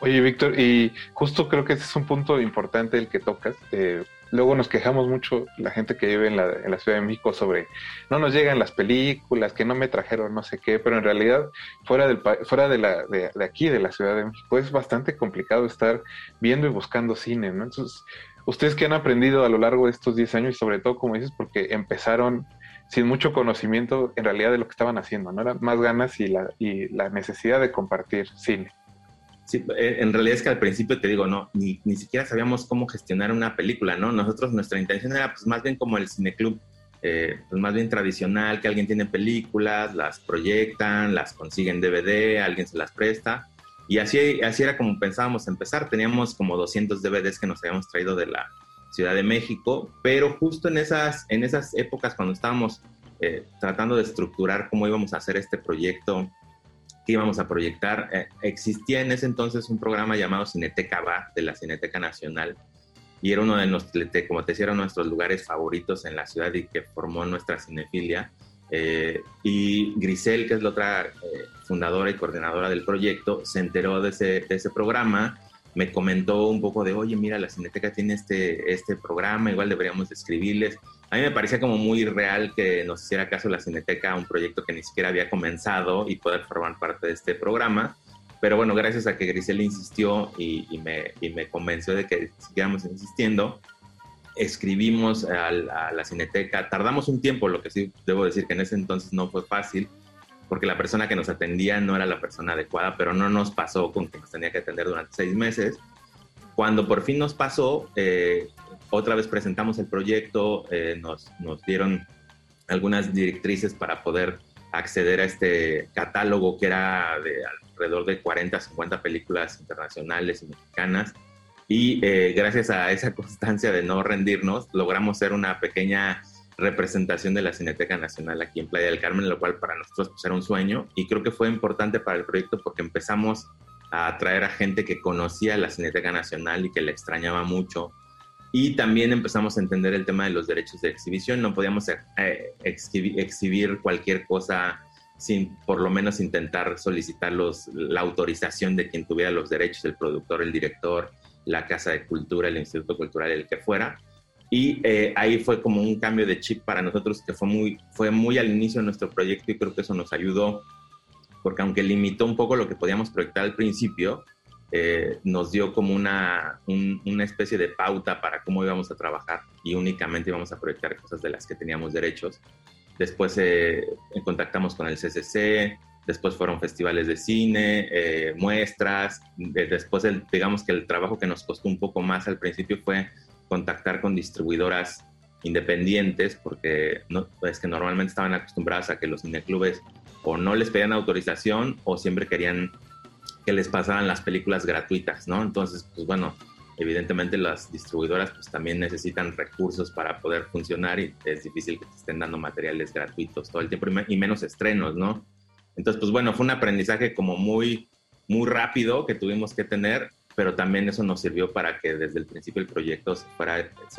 Oye, Víctor, y justo creo que ese es un punto importante el que tocas. Eh, luego nos quejamos mucho la gente que vive en la, Ciudad de México sobre no nos llegan las películas, que no me trajeron no sé qué, pero en realidad fuera del fuera de, la, de, aquí, de la Ciudad de México, es bastante complicado estar viendo y buscando cine, ¿no? Entonces, ustedes que han aprendido a lo largo de estos 10 años y sobre todo, como dices, porque empezaron sin mucho conocimiento en realidad de lo que estaban haciendo, ¿no? Eran más ganas y la, y la necesidad de compartir cine. Sí, eh, en realidad es que al principio te digo, no, ni, ni siquiera sabíamos cómo gestionar una película, ¿no? Nosotros, nuestra intención era pues más bien como el cineclub, eh, pues más bien tradicional, que alguien tiene películas, las proyectan, las consiguen DVD, alguien se las presta. Y así, así era como pensábamos empezar. Teníamos como 200 DVDs que nos habíamos traído de la Ciudad de México, pero justo en esas, en esas épocas cuando estábamos eh, tratando de estructurar cómo íbamos a hacer este proyecto, que íbamos a proyectar. Eh, existía en ese entonces un programa llamado Cineteca Va de la Cineteca Nacional y era uno de nuestros, como te decía, nuestros lugares favoritos en la ciudad y que formó nuestra cinefilia. Eh, y Grisel, que es la otra eh, fundadora y coordinadora del proyecto, se enteró de ese, de ese programa, me comentó un poco de, oye, mira, la Cineteca tiene este, este programa, igual deberíamos escribirles a mí me parecía como muy real que nos hiciera caso la Cineteca, un proyecto que ni siquiera había comenzado y poder formar parte de este programa. Pero bueno, gracias a que Grisel insistió y, me, me, convenció de que siguiéramos insistiendo, escribimos a la, Cineteca. Tardamos un tiempo, lo que sí debo decir que en ese entonces no fue fácil, porque la persona que nos atendía no era la persona adecuada, pero no nos pasó con que nos tenía que atender durante seis meses. Cuando por fin nos pasó, eh, otra vez presentamos el proyecto, eh, nos, nos dieron algunas directrices para poder acceder a este catálogo que era de alrededor de 40, 50 películas internacionales y mexicanas. Y eh, gracias a esa constancia de no rendirnos, logramos ser una pequeña representación de la Cineteca Nacional aquí en Playa del Carmen, lo cual para nosotros pues, era un sueño y creo que fue importante para el proyecto porque empezamos a atraer a gente que conocía la Cineteca Nacional y que le extrañaba mucho y también empezamos a entender el tema de los derechos de exhibición. No podíamos eh, exhibir, cualquier cosa sin por lo menos intentar solicitar la autorización de quien tuviera los derechos, el productor, el director, la Casa de Cultura, el Instituto Cultural, el que fuera. Y eh, ahí fue como un cambio de chip para nosotros que fue muy, fue muy al inicio de nuestro proyecto y creo que eso nos ayudó, porque aunque limitó un poco lo que podíamos proyectar al principio, eh, nos dio como una, una especie de pauta para cómo íbamos a trabajar y únicamente íbamos a proyectar cosas de las que teníamos derechos. después eh, contactamos con el CCC, después fueron festivales de cine, eh, muestras, después el, digamos que el trabajo que nos costó un poco más al principio fue contactar con distribuidoras independientes, porque no, es que normalmente estaban acostumbradas a que los cineclubes o no les pedían autorización o siempre querían que les pasaran las películas gratuitas, ¿no? Entonces, pues bueno, evidentemente las distribuidoras pues también necesitan recursos para poder funcionar y es difícil que te estén dando materiales gratuitos todo el tiempo y menos estrenos, ¿no? Entonces, pues bueno, fue un aprendizaje como muy, muy rápido que tuvimos que tener, pero también eso nos sirvió para que desde el principio el proyecto se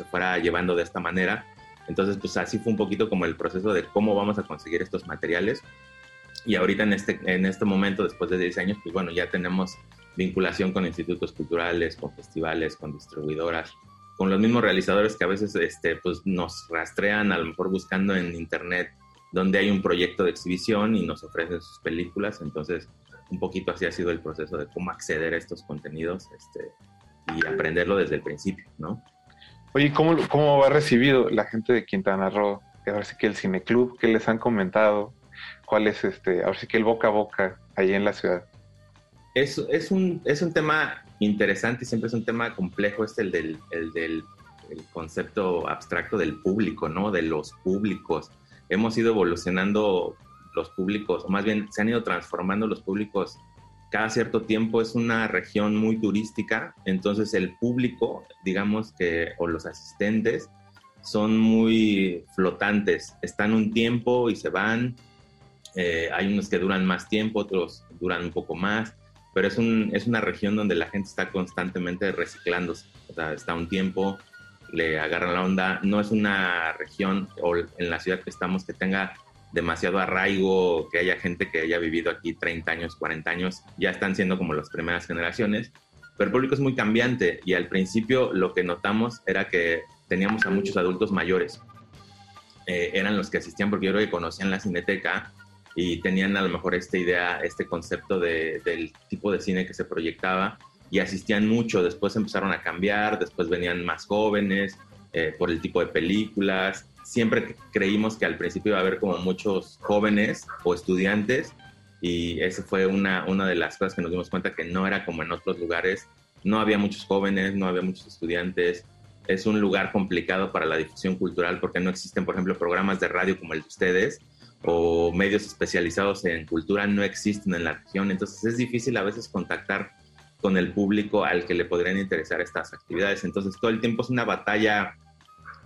fuera, llevando de esta manera. Entonces, pues así fue un poquito como el proceso de cómo vamos a conseguir estos materiales. Y ahorita en este, en este momento, después de 10 años, pues bueno, ya tenemos vinculación con institutos culturales, con festivales, con distribuidoras, con los mismos realizadores que a veces este, pues nos rastrean, a lo mejor buscando en internet donde hay un proyecto de exhibición y nos ofrecen sus películas. Entonces, un poquito así ha sido el proceso de cómo acceder a estos contenidos este, y aprenderlo desde el principio, ¿no? Oye, ¿cómo, ¿cómo va recibido la gente de Quintana Roo? Ahora sí que el cineclub, ¿qué les han comentado? ¿Cuál es este, ahora sí que el boca a boca ahí en la ciudad? Es, es, un, es un tema interesante y siempre es un tema complejo, este el del, el del el concepto abstracto del público, ¿no? De los públicos hemos ido evolucionando los públicos, o más bien se han ido transformando los públicos cada cierto tiempo. Es una región muy turística, entonces el público, digamos que, o los asistentes, son muy flotantes. Están un tiempo y se van. Eh, hay unos que duran más tiempo, otros duran un poco más, pero es, un, es una región donde la gente está constantemente reciclándose. O sea, está un tiempo, le agarran la onda. No es una región o en la ciudad que estamos que tenga demasiado arraigo, que haya gente que haya vivido aquí 30 años, 40 años, ya están siendo como las primeras generaciones, pero el público es muy cambiante y al principio lo que notamos era que teníamos a muchos adultos mayores. Eh, eran los que asistían porque yo creo que conocían la cineteca y tenían a lo mejor esta idea, este concepto de, del tipo de cine que se proyectaba y asistían mucho, después empezaron a cambiar, después venían más jóvenes eh, por el tipo de películas. Siempre creímos que al principio iba a haber como muchos jóvenes o estudiantes y esa fue una, una de las cosas que nos dimos cuenta que no era como en otros lugares. No había muchos jóvenes, no había muchos estudiantes. Es un lugar complicado para la difusión cultural porque no existen, por ejemplo, programas de radio como el de ustedes o medios especializados en cultura no existen en la región. Entonces es difícil a veces contactar con el público al que le podrían interesar estas actividades. Entonces todo el tiempo es una batalla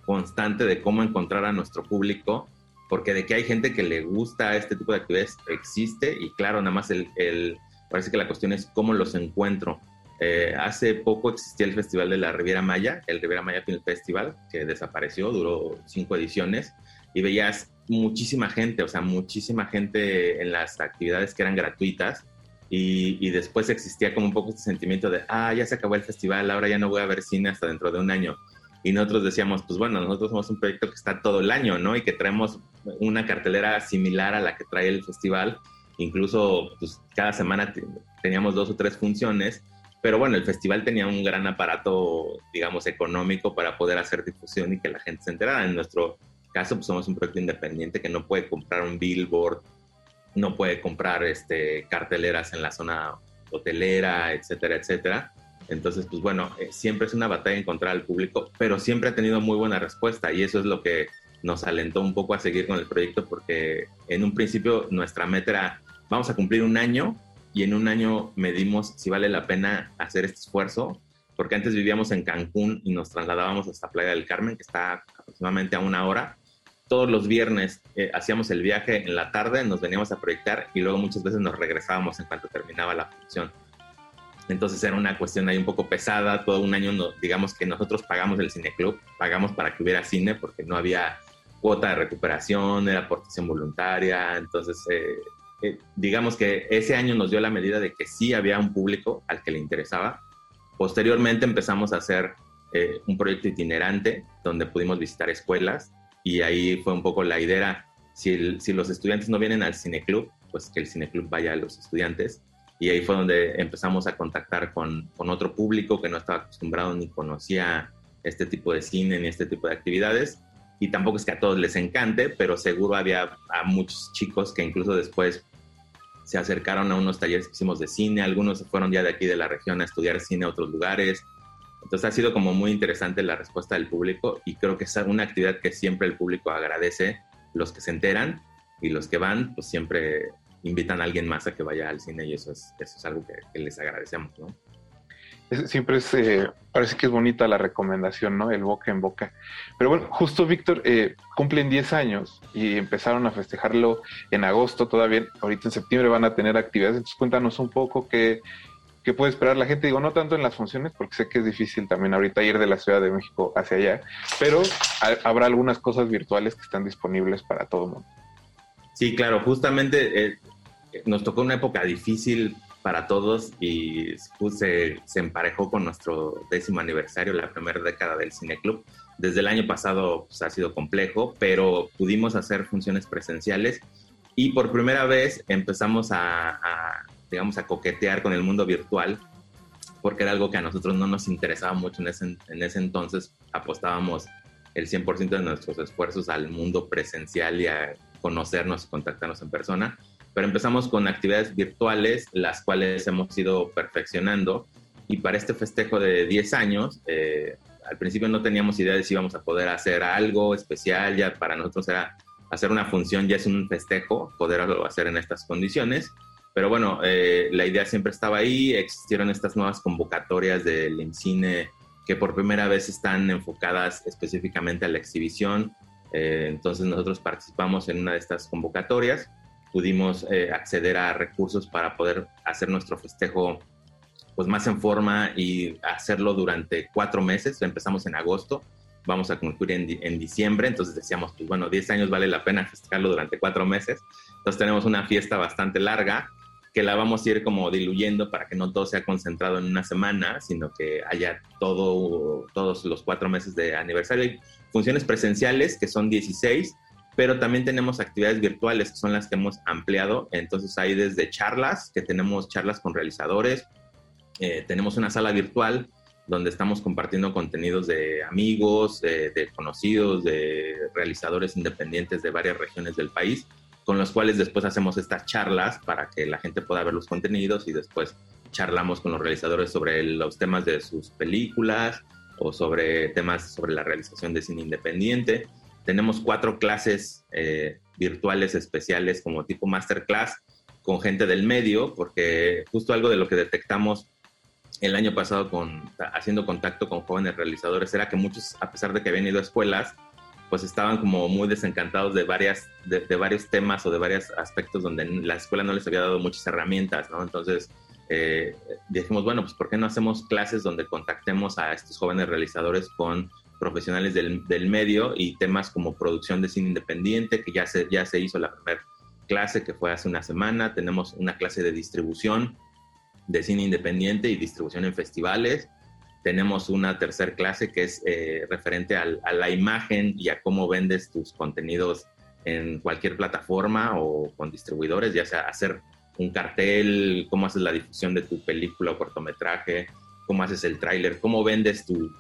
constante de cómo encontrar a nuestro público, porque de que hay gente que le gusta este tipo de actividades existe y claro, nada más el, parece que la cuestión es cómo los encuentro. Eh, hace poco existía el Festival de la Riviera Maya, el Riviera Maya Film Festival, que desapareció, duró cinco ediciones, y veías muchísima gente, o sea, muchísima gente en las actividades que eran gratuitas, y, después existía como un poco este sentimiento de, ah, ya se acabó el festival, ahora ya no voy a ver cine hasta dentro de un año. Y nosotros decíamos, pues bueno, nosotros somos un proyecto que está todo el año, ¿no? Y que traemos una cartelera similar a la que trae el festival. Incluso, pues cada semana teníamos dos o tres funciones. Pero bueno, el festival tenía un gran aparato, digamos, económico para poder hacer difusión y que la gente se enterara. En nuestro caso, pues somos un proyecto independiente que no puede comprar un billboard no puede comprar este, carteleras en la zona hotelera, etcétera, etcétera. Entonces, pues bueno, eh, siempre es una batalla encontrar al público, pero siempre ha tenido muy buena respuesta y eso es lo que nos alentó un poco a seguir con el proyecto porque en un principio nuestra meta era, vamos a cumplir un año y en un año medimos si vale la pena hacer este esfuerzo, porque antes vivíamos en Cancún y nos trasladábamos hasta Playa del Carmen, que está aproximadamente a una hora, todos los viernes eh, hacíamos el viaje en la tarde, nos veníamos a proyectar y luego muchas veces nos regresábamos en cuanto terminaba la función. Entonces era una cuestión ahí un poco pesada, todo un año digamos que nosotros pagamos el cineclub, pagamos para que hubiera cine porque no había cuota de recuperación, era aportación voluntaria, entonces eh, eh, digamos que ese año nos dio la medida de que sí había un público al que le interesaba. Posteriormente empezamos a hacer un proyecto itinerante donde pudimos visitar escuelas y ahí fue un poco la idea, si, si los estudiantes no vienen al cineclub, pues que el cineclub vaya a los estudiantes. Y ahí fue donde empezamos a contactar con, con otro público que no estaba acostumbrado ni conocía este tipo de cine ni este tipo de actividades. y tampoco es que a todos les encante, pero seguro había a muchos chicos que incluso después se acercaron a unos talleres que hicimos de cine, algunos se fueron ya de aquí de la región a estudiar cine a otros lugares. Entonces ha sido como muy interesante la respuesta del público y creo que es una actividad que siempre el público agradece, los que se enteran y los que van, pues siempre invitan a alguien más a que vaya al cine y eso es, eso es algo que, les agradecemos, ¿no? siempre es, eh, parece que es bonita la recomendación, ¿no? El boca en boca. Pero bueno, justo Víctor, eh, cumplen 10 años y empezaron a festejarlo en agosto todavía. Ahorita en septiembre van a tener actividades. Entonces cuéntanos un poco qué, qué puede esperar la gente. Digo, no tanto en las funciones, porque sé que es difícil también ahorita ir de la Ciudad de México hacia allá, pero habrá algunas cosas virtuales que están disponibles para todo el mundo. Sí, claro, justamente eh, nos tocó una época difícil para todos y se, se, emparejó con nuestro décimo aniversario, la primera década del Cine Club. Desde el año pasado pues, ha sido complejo, pero pudimos hacer funciones presenciales y por primera vez empezamos a, digamos, a coquetear con el mundo virtual porque era algo que a nosotros no nos interesaba mucho en ese, en ese entonces. Apostábamos el 100% de nuestros esfuerzos al mundo presencial y a conocernos y contactarnos en persona pero empezamos con actividades virtuales, las cuales hemos ido perfeccionando. Y para este festejo de 10 años, eh, al principio no teníamos idea de si íbamos a poder hacer algo especial, ya para nosotros era hacer una función, ya es un festejo, poderlo hacer en estas condiciones. Pero bueno, eh, la idea siempre estaba ahí, existieron estas nuevas convocatorias del INCINE que por primera vez están enfocadas específicamente a la exhibición. Eh, entonces nosotros participamos en una de estas convocatorias pudimos eh, acceder a recursos para poder hacer nuestro festejo pues más en forma y hacerlo durante cuatro meses. Empezamos en agosto, vamos a concluir en, diciembre, entonces decíamos, pues bueno, 10 años vale la pena festejarlo durante cuatro meses. Entonces tenemos una fiesta bastante larga que la vamos a ir como diluyendo para que no todo sea concentrado en una semana, sino que haya todo, todos los cuatro meses de aniversario. Funciones presenciales, que son 16, pero también tenemos actividades virtuales que son las que hemos ampliado. Entonces hay desde charlas, que tenemos charlas con realizadores, eh, tenemos una sala virtual donde estamos compartiendo contenidos de amigos, de, conocidos, de realizadores independientes de varias regiones del país, con los cuales después hacemos estas charlas para que la gente pueda ver los contenidos y después charlamos con los realizadores sobre los temas de sus películas o sobre temas sobre la realización de cine independiente. Tenemos cuatro clases eh, virtuales especiales como tipo masterclass con gente del medio, porque justo algo de lo que detectamos el año pasado con, haciendo contacto con jóvenes realizadores era que muchos, a pesar de que habían ido a escuelas, pues estaban como muy desencantados de, varias, de, varios temas o de varios aspectos donde la escuela no les había dado muchas herramientas, ¿no? Entonces eh, dijimos, bueno, pues ¿por qué no hacemos clases donde contactemos a estos jóvenes realizadores con profesionales del, del, medio y temas como producción de cine independiente, que ya se, ya se hizo la primera clase, que fue hace una semana. Tenemos una clase de distribución de cine independiente y distribución en festivales. Tenemos una tercera clase que es eh, referente al, a la imagen y a cómo vendes tus contenidos en cualquier plataforma o con distribuidores, ya sea hacer un cartel, cómo haces la difusión de tu película o cortometraje, cómo haces el tráiler, cómo vendes tu,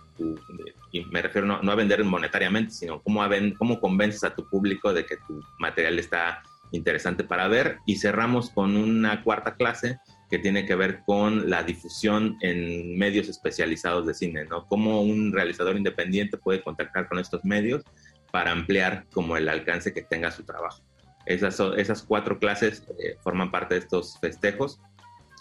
y me refiero no, a vender monetariamente, sino cómo, cómo convences a tu público de que tu material está interesante para ver. Y cerramos con una cuarta clase que tiene que ver con la difusión en medios especializados de cine, ¿no? Cómo un realizador independiente puede contactar con estos medios para ampliar como el alcance que tenga su trabajo. Esas, esas cuatro clases eh, forman parte de estos festejos.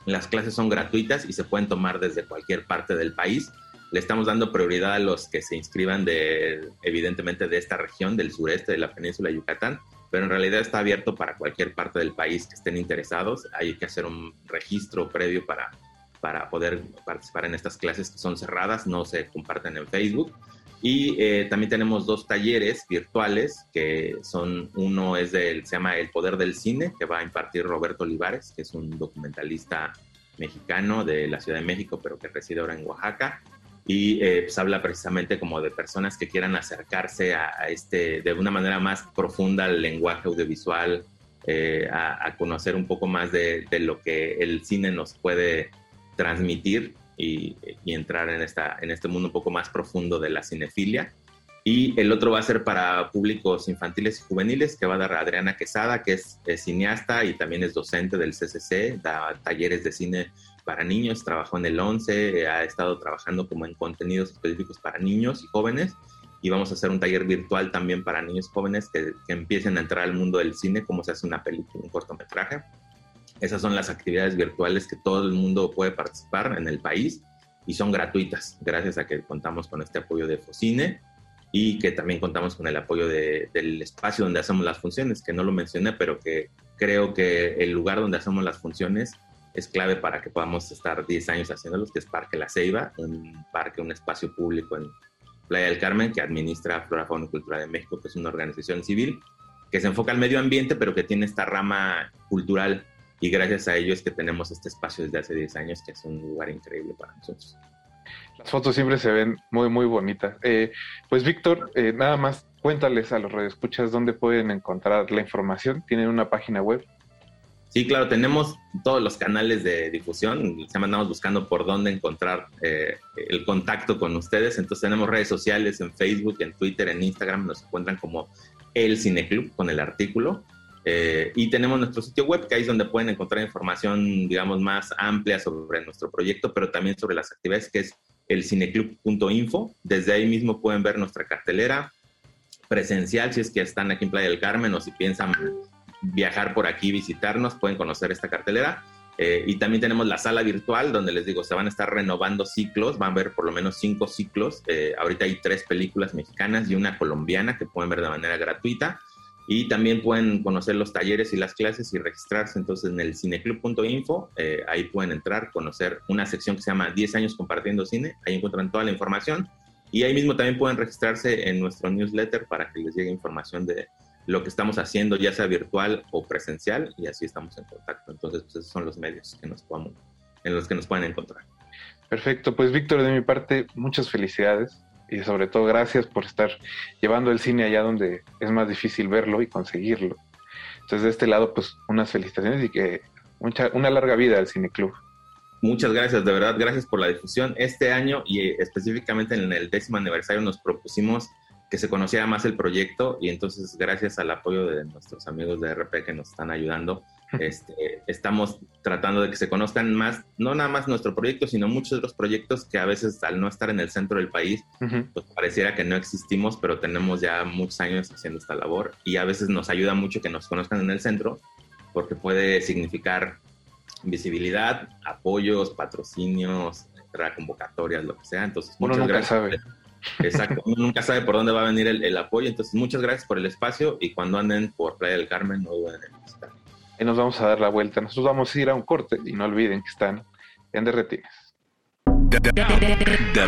Las clases son gratuitas y se pueden tomar desde cualquier parte del país le estamos dando prioridad a los que se inscriban de, evidentemente, de esta región, del sureste de la península de Yucatán, pero en realidad está abierto para cualquier parte del país que estén interesados. Hay que hacer un registro previo para, para poder participar en estas clases que son cerradas, no se comparten en Facebook. Y eh, también tenemos dos talleres virtuales que son, uno es del, se llama El Poder del Cine, que va a impartir Roberto Olivares, que es un documentalista mexicano de la Ciudad de México, pero que reside ahora en Oaxaca. Y eh, pues habla precisamente como de personas que quieran acercarse a, este, de una manera más profunda al lenguaje audiovisual, eh, a, conocer un poco más de, lo que el cine nos puede transmitir y, entrar en, esta, en este mundo un poco más profundo de la cinefilia. Y el otro va a ser para públicos infantiles y juveniles, que va a dar Adriana Quesada, que es, cineasta y también es docente del CCC, da talleres de cine para niños, trabajó en el 11, ha estado trabajando como en contenidos específicos para niños y jóvenes. Y vamos a hacer un taller virtual también para niños jóvenes que, que empiecen a entrar al mundo del cine, cómo se hace una película, un cortometraje. Esas son las actividades virtuales que todo el mundo puede participar en el país y son gratuitas, gracias a que contamos con este apoyo de Focine y que también contamos con el apoyo del espacio donde hacemos las funciones, que no lo mencioné, pero que creo que el lugar donde hacemos las funciones es clave para que podamos estar 10 años haciéndolos, que es Parque La Ceiba, un parque, un espacio público en Playa del Carmen que administra Flora, Fauna y Cultura de México, que es una organización civil que se enfoca al medio ambiente, pero que tiene esta rama cultural y gracias a ello es que tenemos este espacio desde hace 10 años, que es un lugar increíble para nosotros. Las fotos siempre se ven muy, muy bonitas. Eh, pues Víctor, eh, nada más cuéntales a los radioescuchas dónde pueden encontrar la información. ¿Tienen una página web? Sí, claro, tenemos todos los canales de difusión. Se andamos buscando por dónde encontrar eh, el contacto con ustedes. Entonces tenemos redes sociales en Facebook, en Twitter, en Instagram. Nos encuentran como El Cineclub con el artículo. Y tenemos nuestro sitio web, que ahí es donde pueden encontrar información, digamos, más amplia sobre nuestro proyecto, pero también sobre las actividades, que es el cineclub.info. Desde ahí mismo pueden ver nuestra cartelera presencial, si es que están aquí en Playa del Carmen o si piensan viajar por aquí, visitarnos, pueden conocer esta cartelera. Eh, y también tenemos la sala virtual, donde les digo, se van a estar renovando ciclos, van a ver por lo menos cinco ciclos. Eh, ahorita hay tres películas mexicanas y una colombiana que pueden ver de manera gratuita. Y también pueden conocer los talleres y las clases y registrarse entonces en el cineclub.info. Eh, ahí pueden entrar, conocer una sección que se llama 10 años compartiendo cine. Ahí encuentran toda la información. Y ahí mismo también pueden registrarse en nuestro newsletter para que les llegue información de lo que estamos haciendo, ya sea virtual o presencial. Y así estamos en contacto. Entonces, pues esos son los medios que nos podamos, en los que nos pueden encontrar. Perfecto. Pues Víctor, de mi parte, muchas felicidades y sobre todo gracias por estar llevando el cine allá donde es más difícil verlo y conseguirlo. Entonces, de este lado, pues unas felicitaciones y que mucha, una larga vida al Cine Club. Muchas gracias, de verdad, gracias por la difusión. Este año y específicamente en el décimo aniversario nos propusimos que se conociera más el proyecto y entonces gracias al apoyo de nuestros amigos de RP que nos están ayudando, este, estamos tratando de que se conozcan más, no nada más nuestro proyecto, sino muchos otros proyectos que a veces al no estar en el centro del país, pues pareciera que no existimos, pero tenemos ya muchos años haciendo esta labor y a veces nos ayuda mucho que nos conozcan en el centro porque puede significar visibilidad, apoyos, patrocinios, entrada convocatorias, lo que sea. Entonces, uno nunca sabe. Exacto, uno nunca sabe por dónde va a venir el, apoyo. Entonces, muchas gracias por el espacio y cuando anden por Playa del Carmen, no duden en visitar. Y nos vamos a dar la vuelta. Nosotros vamos a ir a un corte y no olviden que están en Derretinas. Their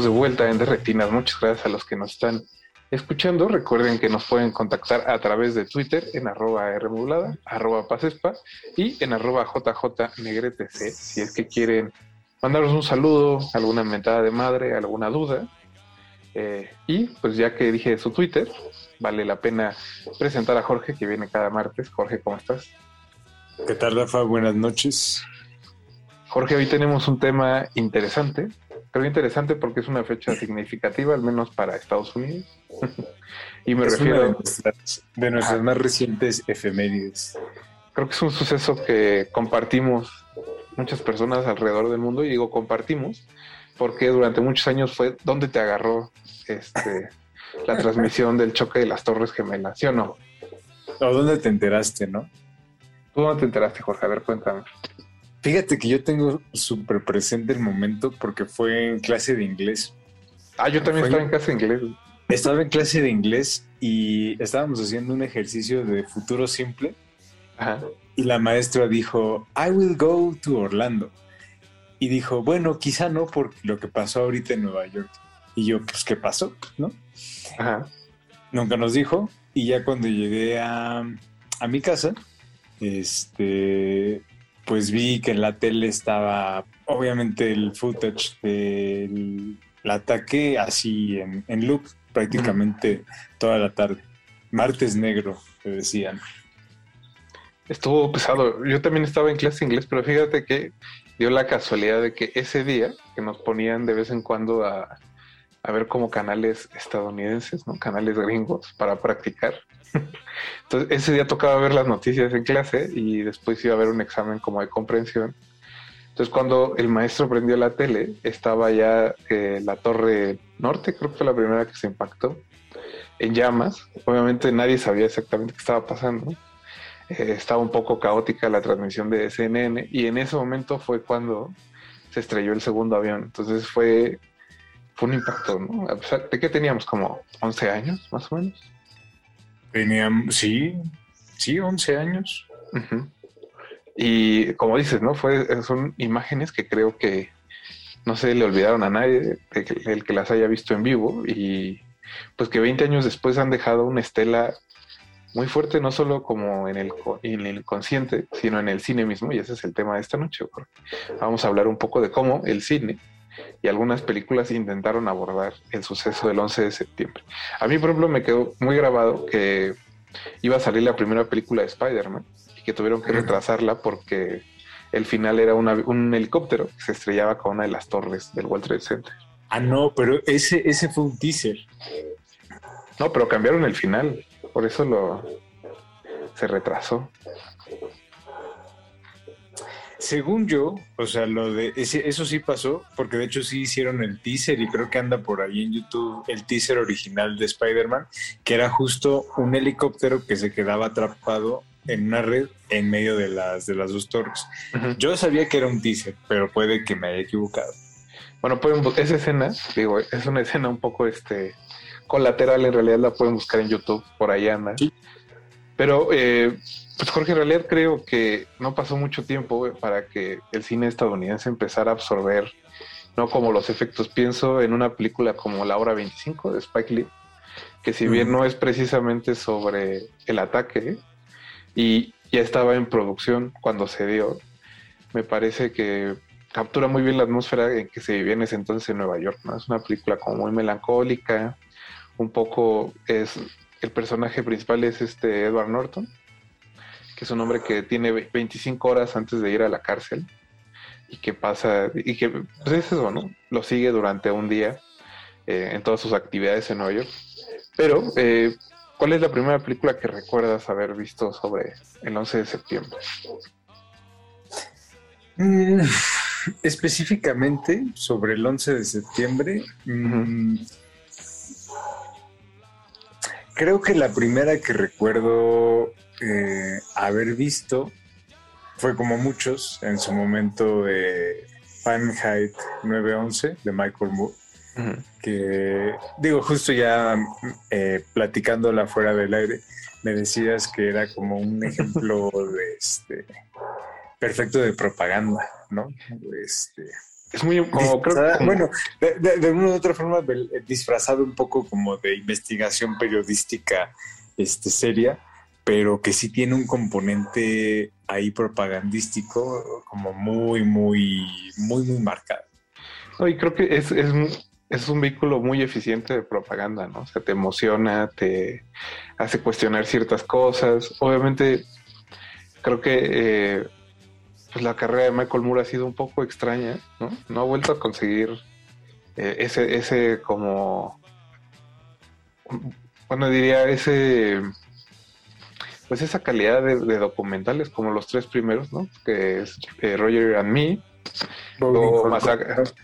Estamos de vuelta en Derretinas. Muchas gracias a los que nos están escuchando. Recuerden que nos pueden contactar a través de Twitter en arroba Rmodulada, arroba Pasespa y en arroba JJNegretec. Si es que quieren mandaros un saludo, alguna mentada de madre, alguna duda. Eh, y pues ya que dije su Twitter, vale la pena presentar a Jorge que viene cada martes. Jorge, ¿cómo estás? ¿Qué tal, Rafa? Buenas noches. Jorge, hoy tenemos un tema interesante Creo interesante porque es una fecha significativa, al menos para Estados Unidos. y me refiero de nuestras, de nuestras más recientes efemérides. Creo que es un suceso que compartimos muchas personas alrededor del mundo y digo compartimos porque durante muchos años fue donde te agarró este la transmisión del choque de las Torres Gemelas, ¿sí o no? ¿O dónde te enteraste, no? ¿Tú dónde te enteraste, Jorge? A ver, cuéntame. Fíjate que yo tengo súper presente el momento porque fue en clase de inglés. Ah, yo también estaba en clase de inglés. Estaba en clase de inglés y estábamos haciendo un ejercicio de futuro simple. Ajá. Y la maestra dijo, I will go to Orlando. Y dijo, bueno, quizá no por lo que pasó ahorita en Nueva York. Y yo, pues, ¿qué pasó? ¿No? Ajá. Nunca nos dijo. Y ya cuando llegué a, a mi casa, este, pues vi que en la tele estaba obviamente el footage del ataque así en, en loop prácticamente toda la tarde. Martes negro, te decían. Estuvo pesado. Yo también estaba en clase de inglés, pero fíjate que dio la casualidad de que ese día que nos ponían de vez en cuando a, a ver como canales estadounidenses, ¿no? Canales gringos para practicar. Entonces, ese día tocaba ver las noticias en clase y después iba a haber un examen como de comprensión. Entonces, cuando el maestro prendió la tele, estaba ya eh, la torre norte, creo que fue la primera que se impactó, en llamas. Obviamente nadie sabía exactamente qué estaba pasando. Eh, estaba un poco caótica la transmisión de CNN y en ese momento fue cuando se estrelló el segundo avión. Entonces fue, fue un impacto, ¿no? A pesar de que teníamos como 11 años, más o menos. Teníamos, sí, sí, 11 años. Y como dices, ¿no? Fue, son imágenes que creo que no se le olvidaron a nadie, el que las haya visto en vivo, y pues que 20 años después han dejado una estela muy fuerte, no solo como en el, en el consciente, sino en el cine mismo, y ese es el tema de esta noche. Vamos a hablar un poco de cómo el cine y algunas películas intentaron abordar el suceso del 11 de septiembre. A mí, por ejemplo, me quedó muy grabado que iba a salir la primera película de Spider-Man y que tuvieron que retrasarla porque el final era un helicóptero que se estrellaba con una de las torres del World Trade Center. Ah, no, pero ese, ese fue un teaser. No, pero cambiaron el final, por eso lo se retrasó. Según yo, o sea, lo de ese, eso sí pasó, porque de hecho sí hicieron el teaser y creo que anda por ahí en YouTube el teaser original de Spider-Man, que era justo un helicóptero que se quedaba atrapado en una red en medio de las de las dos torres. Yo sabía que era un teaser, pero puede que me haya equivocado. Bueno, pueden esa escena, digo, es una escena un poco este colateral, en realidad la pueden buscar en YouTube, por ahí anda. Pero eh, pues Jorge, en realidad creo que no pasó mucho tiempo para que el cine estadounidense empezara a absorber, no como los efectos. Pienso en una película como La Hora 25 de Spike Lee, que si bien no es precisamente sobre el ataque y ya estaba en producción cuando se dio, me parece que captura muy bien la atmósfera en que se vivía en ese entonces en Nueva York. ¿no? Es una película como muy melancólica, un poco es el personaje principal es este Edward Norton que es un hombre que tiene 25 horas antes de ir a la cárcel y que pasa, y que pues es eso, ¿no? Lo sigue durante un día eh, en todas sus actividades en Nueva York. Pero, eh, ¿cuál es la primera película que recuerdas haber visto sobre el 11 de septiembre? Mm, específicamente sobre el 11 de septiembre, mm, creo que la primera que recuerdo eh, haber visto fue como muchos en su momento de Fahrenheit 911 de Michael Moore. Que digo, justo ya eh, platicándola fuera del aire, me decías que era como un ejemplo de este perfecto de propaganda, ¿no? Este, es muy como creo bueno de, de, una u otra forma disfrazado un poco como de investigación periodística este seria pero que sí tiene un componente ahí propagandístico como muy muy muy muy marcado. Y creo que es, es, es un vehículo muy eficiente de propaganda no o sea te emociona te hace cuestionar ciertas cosas. Obviamente creo que eh, pues la carrera de Michael Moore ha sido un poco extraña, ¿no? No ha vuelto a conseguir eh, ese, ese como, bueno, diría ese, pues esa calidad de, documentales como los tres primeros, ¿no? Que es eh, Roger and Me,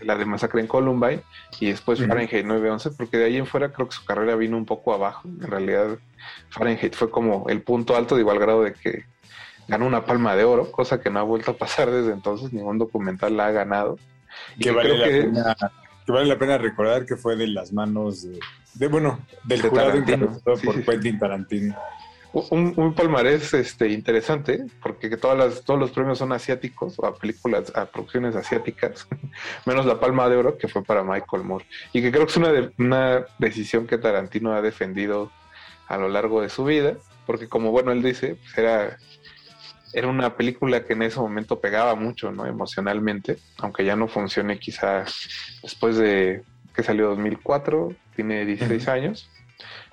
la de Masacre en Columbine y después Fahrenheit 911, porque de ahí en fuera creo que su carrera vino un poco abajo. En realidad, Fahrenheit fue como el punto alto de igual grado de que ganó una palma de oro, cosa que no ha vuelto a pasar desde entonces, ningún documental la ha ganado. Y que, vale la pena, que vale la pena recordar que fue de las manos de, bueno, del de jurado por Quentin Tarantino. Un, un, palmarés este, interesante, porque todas las, todos los premios son asiáticos, o a películas, a producciones asiáticas, menos la Palma de Oro, que fue para Michael Moore. Y que creo que es una, de, una decisión que Tarantino ha defendido a lo largo de su vida, porque como bueno él dice, pues era era una película que en ese momento pegaba mucho, ¿no? Emocionalmente, aunque ya no funcione quizá después de que salió 2004, tiene 16 años,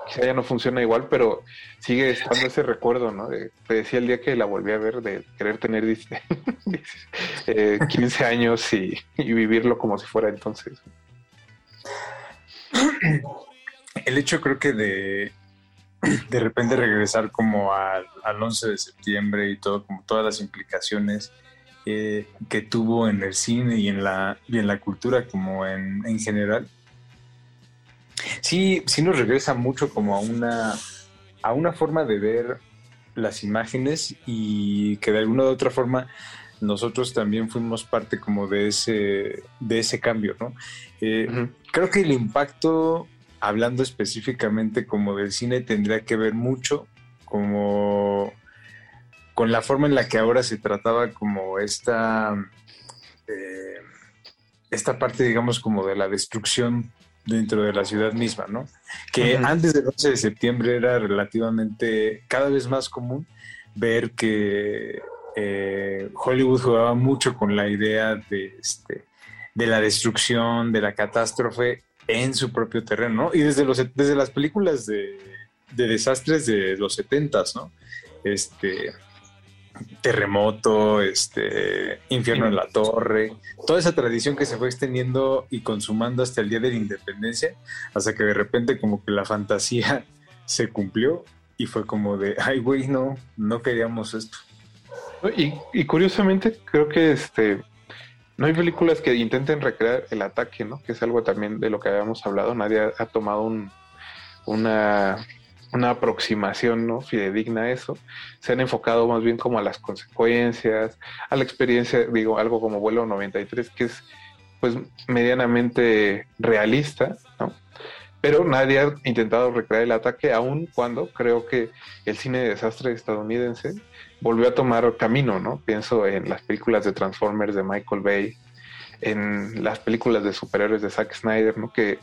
quizá ya no funciona igual, pero sigue estando ese recuerdo, ¿no? De, te decía el día que la volví a ver de querer tener 15 eh, años y, y vivirlo como si fuera entonces. El hecho creo que de de repente regresar como al, 11 de septiembre y todo, como todas las implicaciones eh, que tuvo en el cine y en la, y en la cultura como en, general. Sí, sí nos regresa mucho como a una, a una forma de ver las imágenes y que de alguna u otra forma nosotros también fuimos parte como de ese, de ese cambio, ¿no? Eh, creo que el impacto hablando específicamente como del cine, tendría que ver mucho como con la forma en la que ahora se trataba como esta, eh, esta parte, digamos, como de la destrucción dentro de la ciudad misma, ¿no? Que antes del 11 de septiembre era relativamente cada vez más común ver que eh, Hollywood jugaba mucho con la idea de, este, de la destrucción, de la catástrofe, en su propio terreno, Y desde, los, desde las películas de, desastres de los setentas, ¿no? Este, Terremoto, este, Infierno en la Torre, toda esa tradición que se fue extendiendo y consumando hasta el día de la independencia, hasta que de repente como que la fantasía se cumplió y fue como de, ay güey, no, no queríamos esto. Y, y curiosamente creo que este no hay películas que intenten recrear el ataque, ¿no? Que es algo también de lo que habíamos hablado. Nadie ha, tomado un, una, una aproximación ¿no? fidedigna a eso. Se han enfocado más bien como a las consecuencias, a la experiencia, digo, algo como Vuelo 93, que es pues medianamente realista, ¿no? Pero nadie ha intentado recrear el ataque, aun cuando creo que el cine de desastre estadounidense volvió a tomar camino, ¿no? Pienso en las películas de Transformers de Michael Bay, en las películas de superhéroes de Zack Snyder, ¿no? Que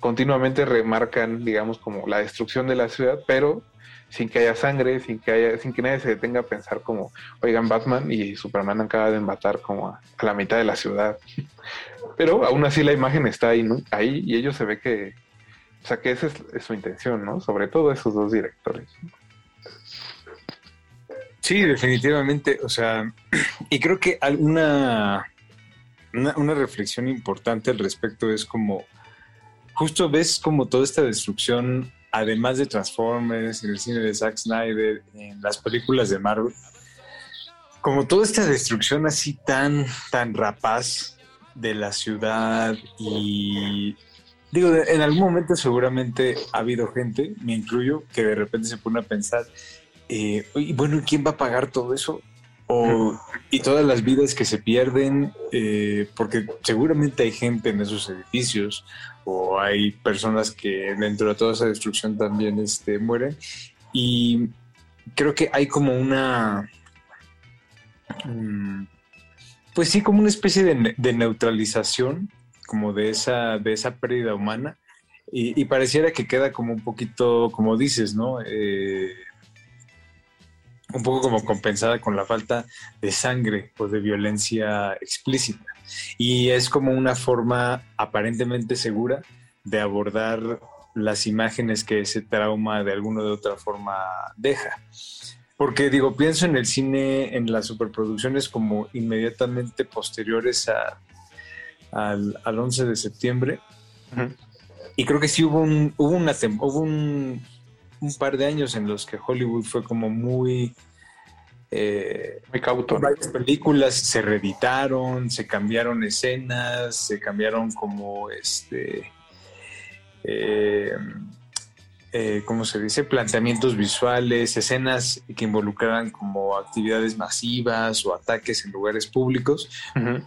continuamente remarcan, digamos, como la destrucción de la ciudad, pero sin que haya sangre, sin que haya, sin que nadie se detenga a pensar como, oigan, Batman y Superman acaban de matar como a, la mitad de la ciudad. Pero aún así la imagen está ahí, ¿no? Ahí y ellos se ve que, o sea, que esa es, su intención, ¿no? Sobre todo esos dos directores. Sí, definitivamente. O sea, y creo que alguna una, reflexión importante al respecto es como, justo ves como toda esta destrucción, además de Transformers, en el cine de Zack Snyder, en las películas de Marvel, como toda esta destrucción así tan, tan rapaz de la ciudad y digo, en algún momento seguramente ha habido gente, me incluyo, que de repente se pone a pensar, eh, y bueno, ¿quién va a pagar todo eso? O, y todas las vidas que se pierden, eh, porque seguramente hay gente en esos edificios o hay personas que dentro de toda esa destrucción también este, mueren. Y creo que hay como una... Mm, pues sí, como una especie de, neutralización, como de esa, de esa pérdida humana. Y, pareciera que queda como un poquito, como dices, ¿no? Eh, un poco como compensada con la falta de sangre o de violencia explícita. Y es como una forma aparentemente segura de abordar las imágenes que ese trauma de alguna de otra forma deja. Porque digo, pienso en el cine, en las superproducciones como inmediatamente posteriores a, al, 11 de septiembre. Y creo que sí hubo un, hubo una, hubo un, un par de años en los que Hollywood fue como muy eh, muy cauto. Varias películas se reeditaron, se cambiaron escenas, se cambiaron como este. Eh, eh, ¿Cómo se dice? Planteamientos visuales, escenas que involucraran como actividades masivas o ataques en lugares públicos,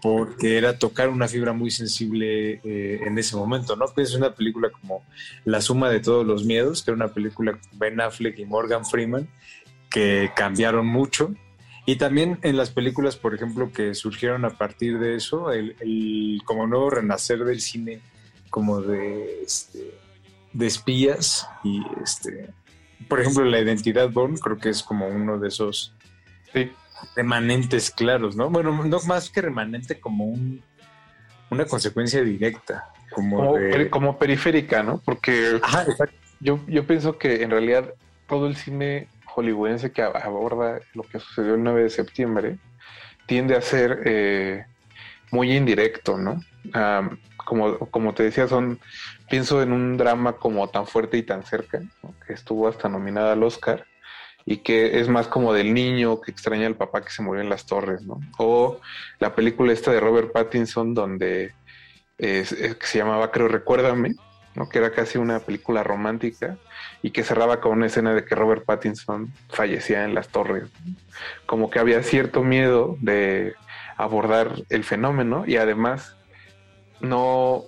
porque era tocar una fibra muy sensible en ese momento, ¿no? Pienso en una película como La suma de todos los miedos, que era una película con Ben Affleck y Morgan Freeman, que cambiaron mucho. Y también en las películas, por ejemplo, que surgieron a partir de eso, el, como nuevo renacer del cine, como de, este, de espías y este, por ejemplo, la identidad Bond creo que es como uno de esos remanentes claros, ¿no? Bueno, no más que remanente, como un, una consecuencia directa. Como, como, periférica, ¿no? Porque yo, yo pienso que en realidad todo el cine hollywoodense que aborda lo que sucedió el 9 de septiembre tiende a ser eh, muy indirecto, ¿no? como, como te decía, son pienso en un drama como tan fuerte y tan cerca, que estuvo hasta nominada al Oscar y que es más como del niño que extraña al papá que se murió en las torres, ¿no? O la película esta de Robert Pattinson donde que se llamaba, creo, Recuérdame, que era casi una película romántica y que cerraba con una escena de que Robert Pattinson fallecía en las torres. Como que había cierto miedo de abordar el fenómeno y además no,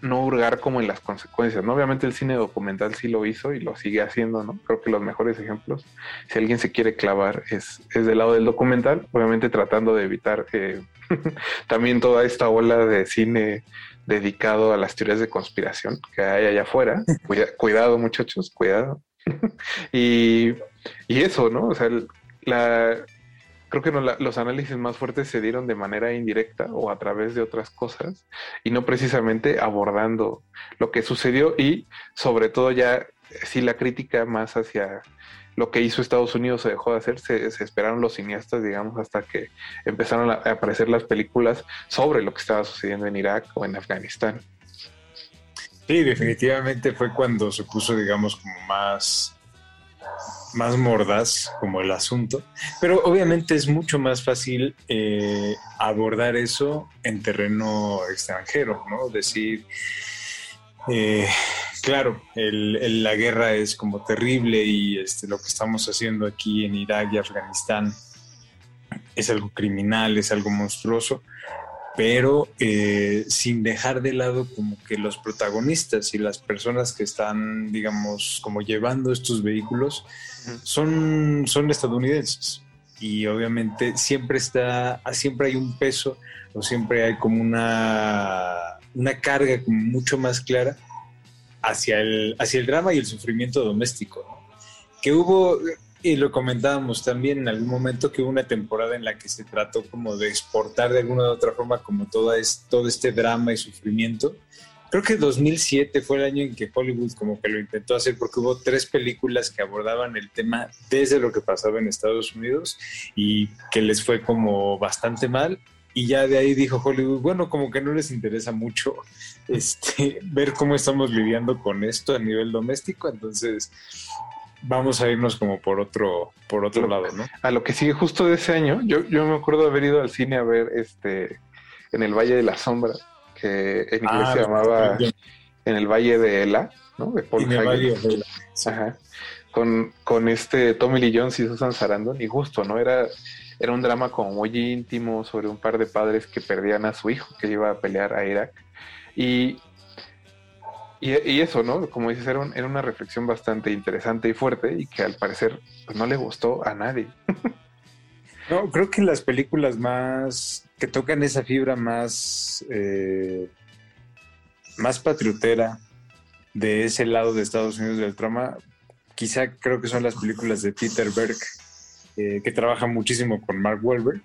no hurgar como en las consecuencias. ¿no? Obviamente el cine documental sí lo hizo y lo sigue haciendo, ¿no? Creo que los mejores ejemplos, si alguien se quiere clavar, es, es del lado del documental, obviamente tratando de evitar eh, también toda esta ola de cine dedicado a las teorías de conspiración que hay allá afuera. cuidado, muchachos, cuidado. y, eso, ¿no? O sea, la, creo que no, los análisis más fuertes se dieron de manera indirecta o a través de otras cosas y no precisamente abordando lo que sucedió y sobre todo ya sí la crítica más hacia lo que hizo Estados Unidos se dejó de hacer, se, esperaron los cineastas, digamos, hasta que empezaron a, aparecer las películas sobre lo que estaba sucediendo en Irak o en Afganistán. Sí, definitivamente fue cuando se puso, digamos, como más, más mordaz como el asunto. Pero obviamente es mucho más fácil eh, abordar eso en terreno extranjero, ¿no? Decir, eh, claro, la guerra es como terrible y este, lo que estamos haciendo aquí en Irak y Afganistán es algo criminal, es algo monstruoso, pero eh, sin dejar de lado como que los protagonistas y las personas que están, digamos, como llevando estos vehículos son, son estadounidenses. Y obviamente siempre está, siempre hay un peso o siempre hay como una una carga como mucho más clara hacia el, hacia el drama y el sufrimiento doméstico. Que hubo, y lo comentábamos también en algún momento, que hubo una temporada en la que se trató como de exportar de alguna u otra forma como toda es, todo este drama y sufrimiento. Creo que 2007 fue el año en que Hollywood como que lo intentó hacer porque hubo tres películas que abordaban el tema desde lo que pasaba en Estados Unidos y que les fue como bastante mal y ya de ahí dijo Hollywood, bueno, como que no les interesa mucho este, ver cómo estamos lidiando con esto a nivel doméstico, entonces vamos a irnos como por otro, por otro lado, ¿no? A lo que sigue justo de ese año, yo, yo me acuerdo de haber ido al cine a ver este en el Valle de la Sombra, que en inglés ah, se llamaba en el Valle de Ela, ¿no? De Paul Ajá. Con, con este Tommy Lee Jones y Susan Sarandon, y justo, ¿no? Era era un drama como muy íntimo sobre un par de padres que perdían a su hijo que iba a pelear a Irak. Y, y, eso, ¿no? Como dices, era, era, una reflexión bastante interesante y fuerte y que al parecer pues, no le gustó a nadie. No, creo que las películas más que tocan esa fibra más, eh, más patriotera de ese lado de Estados Unidos del trama, quizá creo que son las películas de Peter Berg, eh, que trabaja muchísimo con Mark Wahlberg.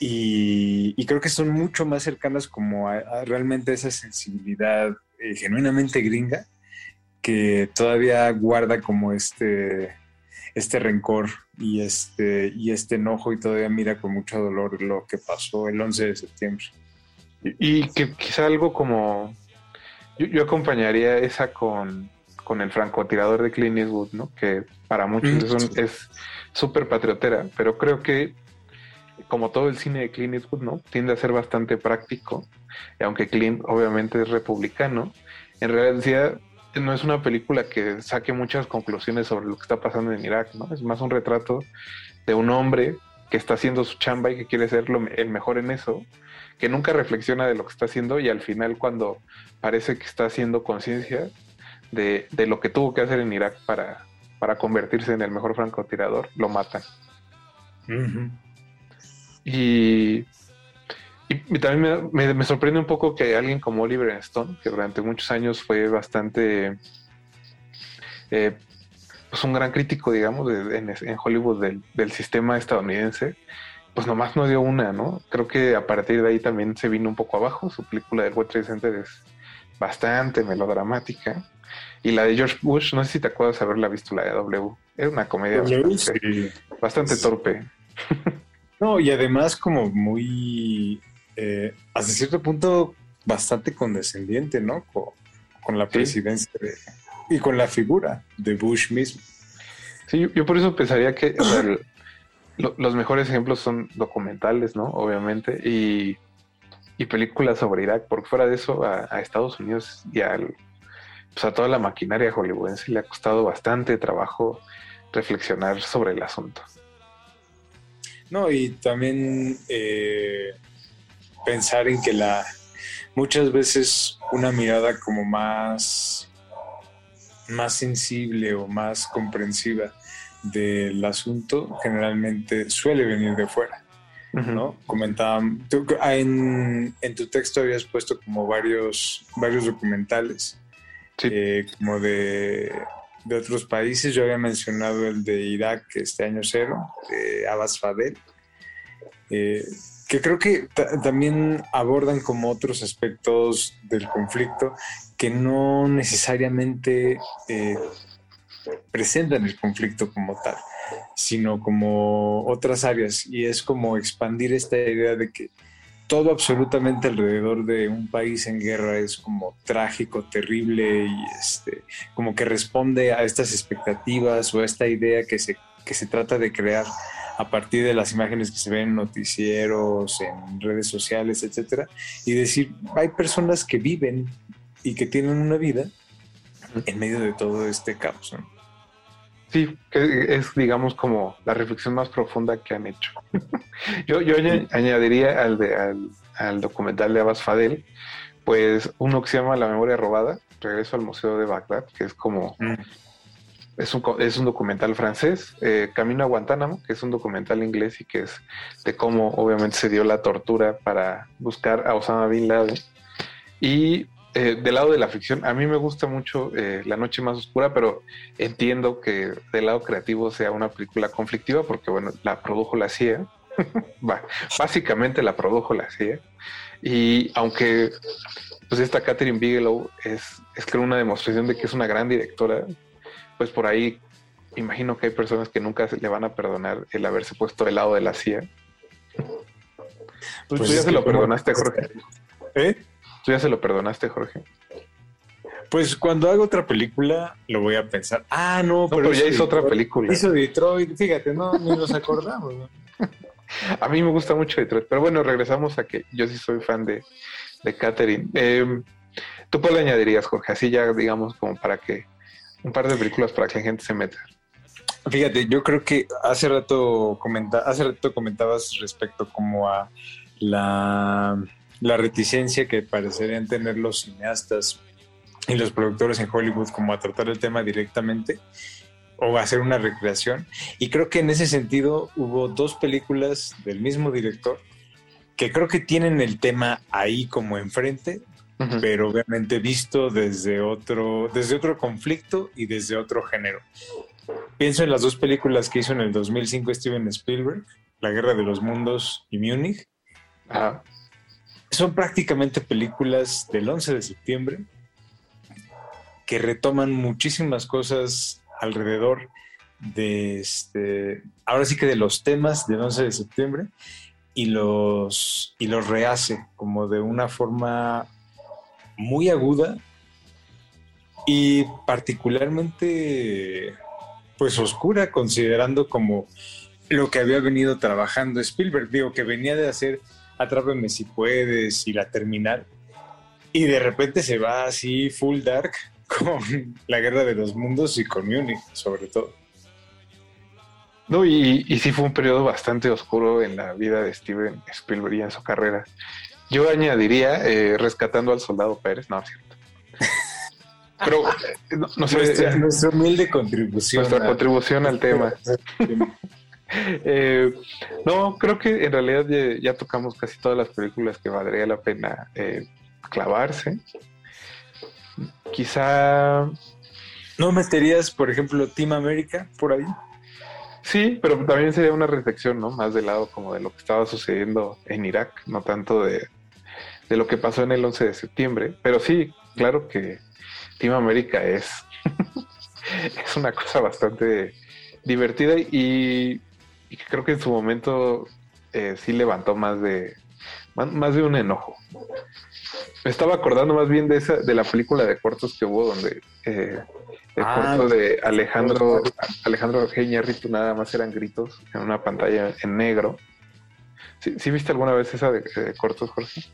y, creo que son mucho más cercanas como a, realmente esa sensibilidad eh, genuinamente gringa que todavía guarda como este, este rencor y este, y este enojo y todavía mira con mucho dolor lo que pasó el 11 de septiembre. Y, que quizá algo como... Yo, acompañaría esa con, con, el francotirador de Clint Eastwood, ¿no? Que para muchos mm. es súper patriotera, pero creo que como todo el cine de Clint Eastwood, ¿no? Tiende a ser bastante práctico. Y aunque Clint obviamente es republicano, en realidad no es una película que saque muchas conclusiones sobre lo que está pasando en Irak, ¿no? Es más un retrato de un hombre que está haciendo su chamba y que quiere ser el mejor en eso, que nunca reflexiona de lo que está haciendo y al final cuando parece que está haciendo conciencia de, lo que tuvo que hacer en Irak para, para convertirse en el mejor francotirador, lo matan. Y y, también me, sorprende un poco que alguien como Oliver Stone, que durante muchos años fue bastante, eh, pues un gran crítico, digamos, en, Hollywood del, sistema estadounidense, pues nomás no dio una, ¿no? Creo que a partir de ahí también se vino un poco abajo. Su película del World Trade Center es bastante melodramática. Y la de George Bush, no sé si te acuerdas haberla visto, la de W. Es una comedia bastante torpe. No, y además como muy eh, hasta cierto punto bastante condescendiente, ¿no? Con, la presidencia y con la figura de Bush mismo. Sí, yo, por eso pensaría que los mejores ejemplos son documentales, ¿no? Obviamente, y, películas sobre Irak, porque fuera de eso a, Estados Unidos y al, pues a toda la maquinaria hollywoodense le ha costado bastante trabajo reflexionar sobre el asunto. No, y también eh, pensar en que la muchas veces una mirada como más más sensible o más comprensiva del asunto generalmente suele venir de fuera. ¿no? Comentaba, en, tu texto habías puesto como varios, varios documentales, eh, como de, de, otros países. Yo había mencionado el de Irak, este año cero, de Abbas Fadel. Eh, que creo que también abordan como otros aspectos del conflicto que no necesariamente eh, presentan el conflicto como tal, sino como otras áreas. Y es como expandir esta idea de que todo absolutamente alrededor de un país en guerra es como trágico, terrible y este, como que responde a estas expectativas o a esta idea que se, que se trata de crear a partir de las imágenes que se ven en noticieros, en redes sociales, etcétera, y decir, hay personas que viven y que tienen una vida en medio de todo este caos. Sí, que es, digamos, como la reflexión más profunda que han hecho. yo yo añadiría al, de, al, documental de Abbas Fadel, pues uno que se llama La memoria robada, Regreso al Museo de Bagdad, que es como mm. Es un, es un documental francés, eh, Camino a Guantánamo, que es un documental inglés y que es de cómo obviamente se dio la tortura para buscar a Osama Bin Laden. Y eh, del lado de la ficción, a mí me gusta mucho eh, La Noche Más Oscura, pero entiendo que del lado creativo sea una película conflictiva porque, bueno, la produjo la CIA. básicamente la produjo la CIA. Y aunque pues esta Catherine Bigelow es, es creo una demostración de que es una gran directora, pues por ahí imagino que hay personas que nunca le van a perdonar el haberse puesto del lado de la CIA. Pues, ¿Tú ya se lo perdonaste, Jorge? ¿Eh? ¿Tú ya se lo perdonaste, Jorge? Pues cuando hago otra película, lo voy a pensar. Ah, no, pero, ya hizo otra película. Hizo Detroit, fíjate, no, ni nos acordamos. a mí me gusta mucho Detroit, pero bueno, regresamos a que yo sí soy fan de, de Catherine. Eh, ¿Tú qué le añadirías, Jorge? Así ya, digamos, como para que un par de películas para que la gente se meta. Fíjate, yo creo que hace rato, comenta, hace rato comentabas respecto como a la, la reticencia que parecerían tener los cineastas y los productores en Hollywood como a tratar el tema directamente. o hacer una recreación. Y creo que en ese sentido hubo dos películas del mismo director que creo que tienen el tema ahí como enfrente, pero obviamente visto desde otro, desde otro conflicto y desde otro género. Pienso en las dos películas que hizo en el 2005 Steven Spielberg, La Guerra de los Mundos y Múnich. Son prácticamente películas del 11 de septiembre que retoman muchísimas cosas alrededor de este, ahora sí que de los temas del 11 de septiembre y los, y los rehace como de una forma muy aguda y particularmente pues oscura considerando como lo que había venido trabajando Spielberg, digo que venía de hacer Atrápame si puedes y la terminal y de repente se va así full dark con la guerra de los mundos y con Munich sobre todo. No, y, y sí fue un periodo bastante oscuro en la vida de Steven Spielberg y en su carrera. Yo añadiría eh, rescatando al soldado Pérez, no, es cierto. Pero eh, no, sé. Nuestra, humilde contribución. Nuestra contribución al tema. Eh, no, creo que en realidad ya, tocamos casi todas las películas que valdría la pena clavarse. Quizá. ¿No meterías, por ejemplo, Team América por ahí? Sí, pero también sería una reflexión, ¿no? Más del lado como de lo que estaba sucediendo en Irak, no tanto de, lo que pasó en el 11 de septiembre. Pero sí, claro que Team América es, es una cosa bastante divertida y, creo que en su momento eh, sí levantó más de, más de un enojo. Me estaba acordando más bien de esa, de la película de cortos que hubo donde eh, el ah, corto de Alejandro, Alejandro Rito nada más eran gritos en una pantalla en negro. ¿Sí, viste alguna vez esa de, cortos, Jorge?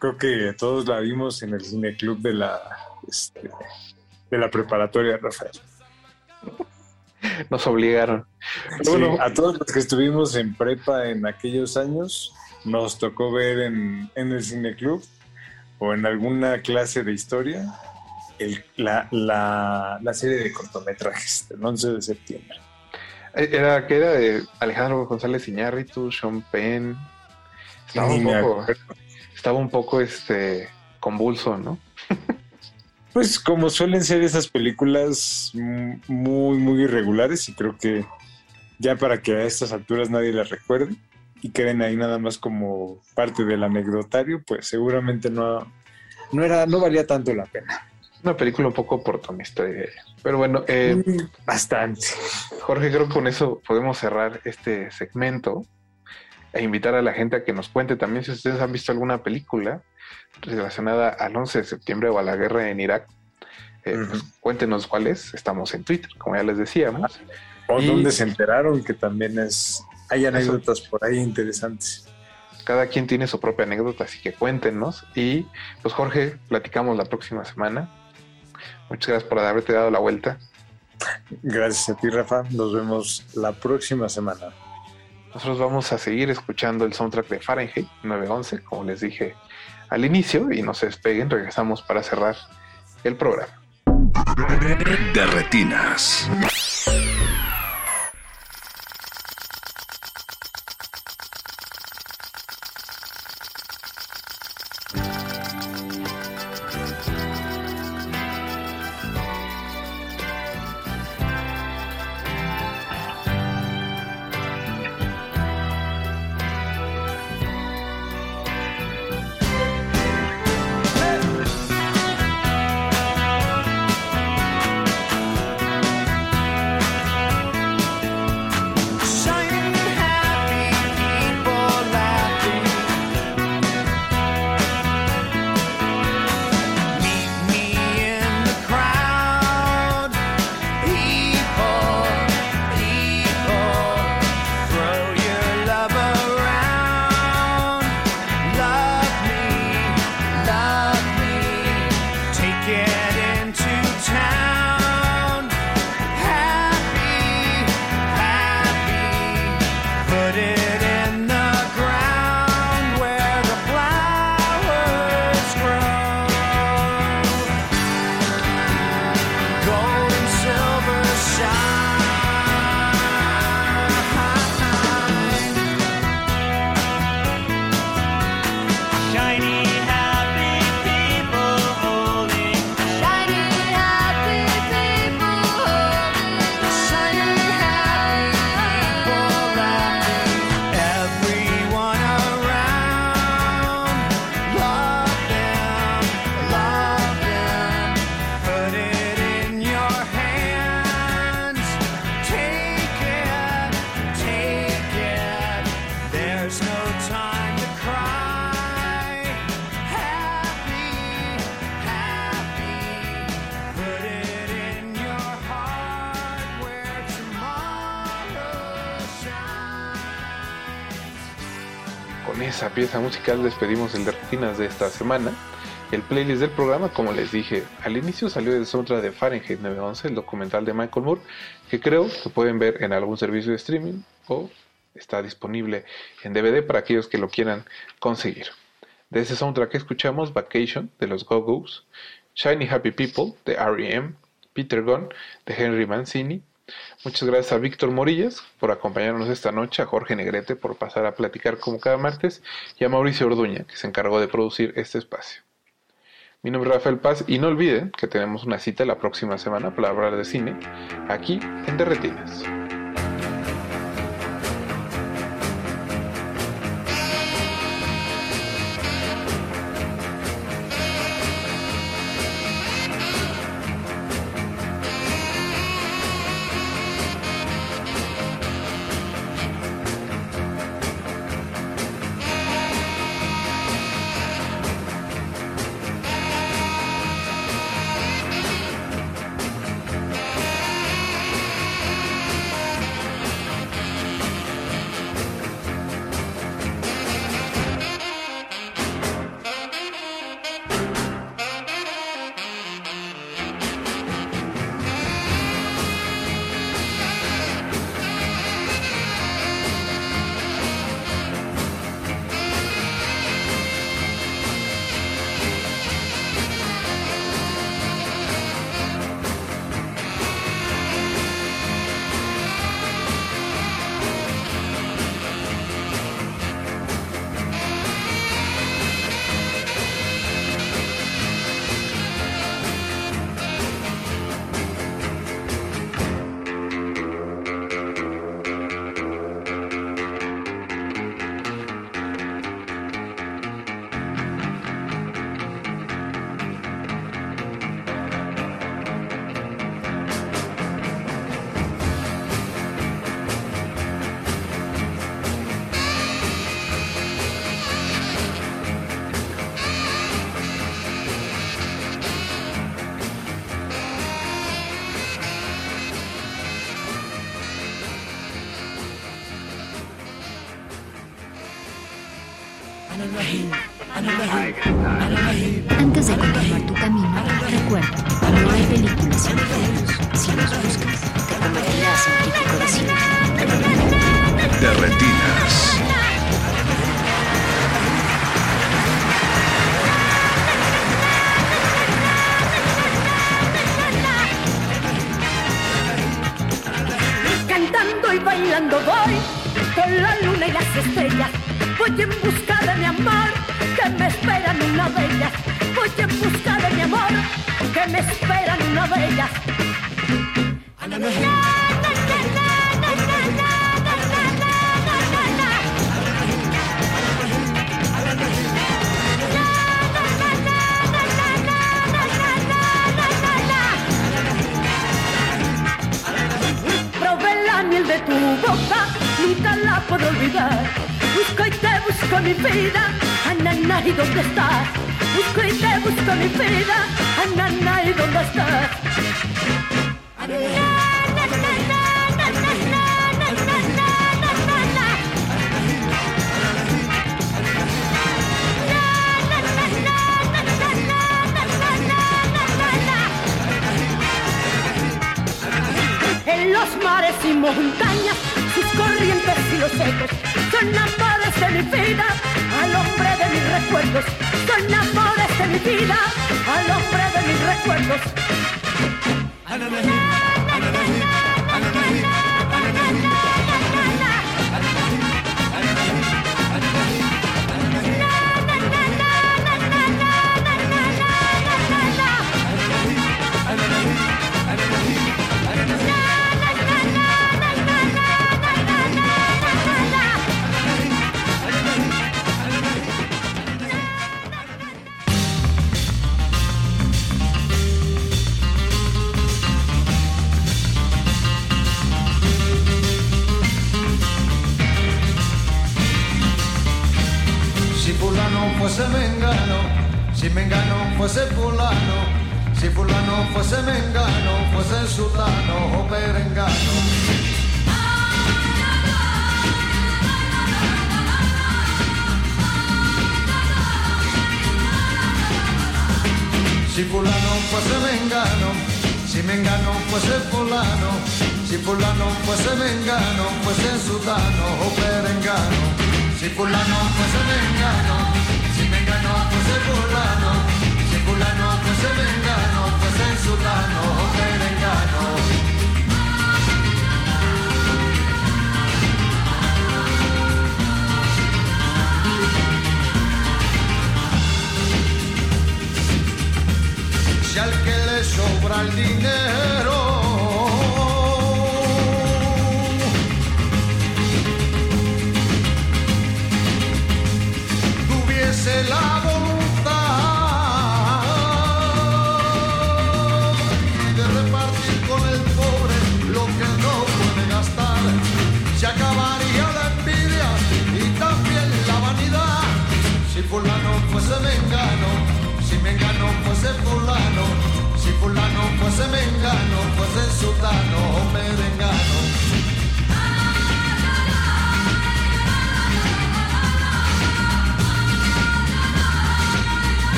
Creo que todos la vimos en el cineclub de la este, de la preparatoria, Rafael. Nos obligaron. bueno, a todos los que estuvimos en prepa en aquellos años, nos tocó ver en, en el cineclub o en alguna clase de historia la, la, serie de cortometrajes del 11 de septiembre. Eh, era que era de Alejandro González Iñárritu, Sean Penn. Estaba un poco, estaba un poco este convulso, ¿no? pues como suelen ser esas películas muy, muy irregulares y creo que ya para que a estas alturas nadie las recuerde y queden ahí nada más como parte del anecdotario, pues seguramente no, no, era, no valía tanto la pena. Una película un poco oportunista, Pero bueno, eh, mm, bastante. Jorge, creo que con eso podemos cerrar este segmento e invitar a la gente a que nos cuente también si ustedes han visto alguna película relacionada al 11 de septiembre o a la guerra en Irak. Eh, pues, cuéntenos cuáles. Estamos en Twitter, como ya les decíamos. O dónde se enteraron, que también es hay anécdotas por ahí interesantes. Cada quien tiene su propia anécdota, así que cuéntenos. Y pues Jorge, platicamos la próxima semana. Muchas gracias por haberte dado la vuelta. Gracias a ti, Rafa. Nos vemos la próxima semana. Nosotros vamos a seguir escuchando el soundtrack de Fahrenheit 911, como les dije al inicio, y no se despeguen, regresamos para cerrar el programa. De retinas. Musical despedimos el de rutinas de esta semana. El playlist del programa, como les dije al inicio, salió del soundtrack de Fahrenheit 911, el documental de Michael Moore, que creo que pueden ver en algún servicio de streaming o está disponible en DVD para aquellos que lo quieran conseguir. De ese soundtrack escuchamos Vacation de los Go-Go's, Shiny Happy People de R.E.M., Peter Gunn de Henry Mancini. Muchas gracias a Víctor Morillas por acompañarnos esta noche, a Jorge Negrete por pasar a platicar como cada martes y a Mauricio Orduña que se encargó de producir este espacio. Mi nombre es Rafael Paz y no olviden que tenemos una cita la próxima semana para hablar de cine aquí en Derretinas.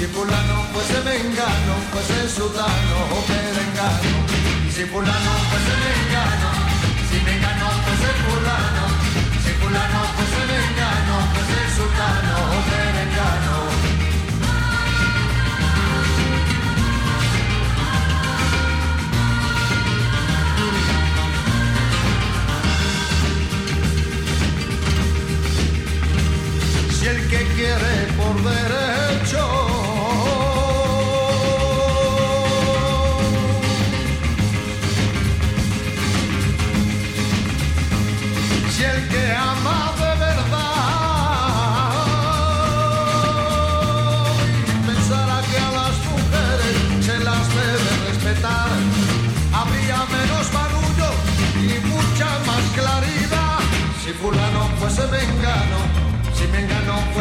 Si fulano fuese mengano, fuese sultano o merengano. Si fulano fuese mengano, si mengano fuese fulano, fulano, pues el engano, pues el sultano, merengano. Si el que quiere por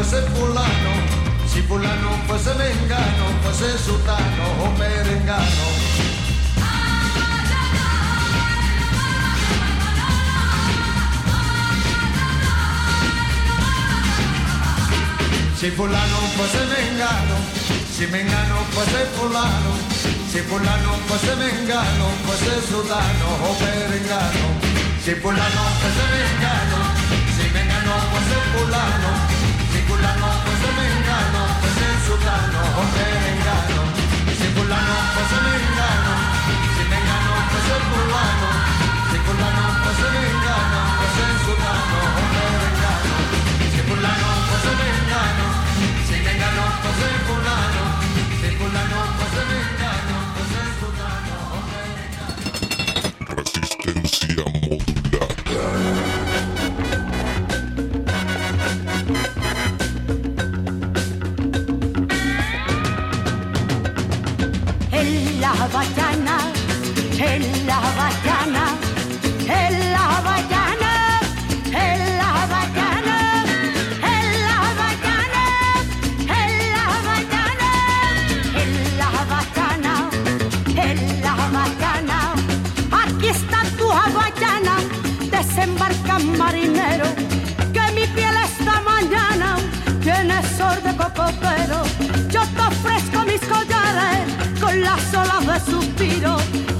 fuese fulano, si fulano fuese mengano, fuese sultano o merengano. Si fulano fuese mengano, si mengano fuese fulano, si fulano fuese mengano, fuese sultano o merengano. Si fulano fuese mengano, si mengano fuese fulano, fulano fuese mengano, fuese sultano o merengano. Si fulano fuese mengano, si mengano fuese fulano, si fulano fuese mengano, fuese sultano o merengano. Si fulano fuese mengano,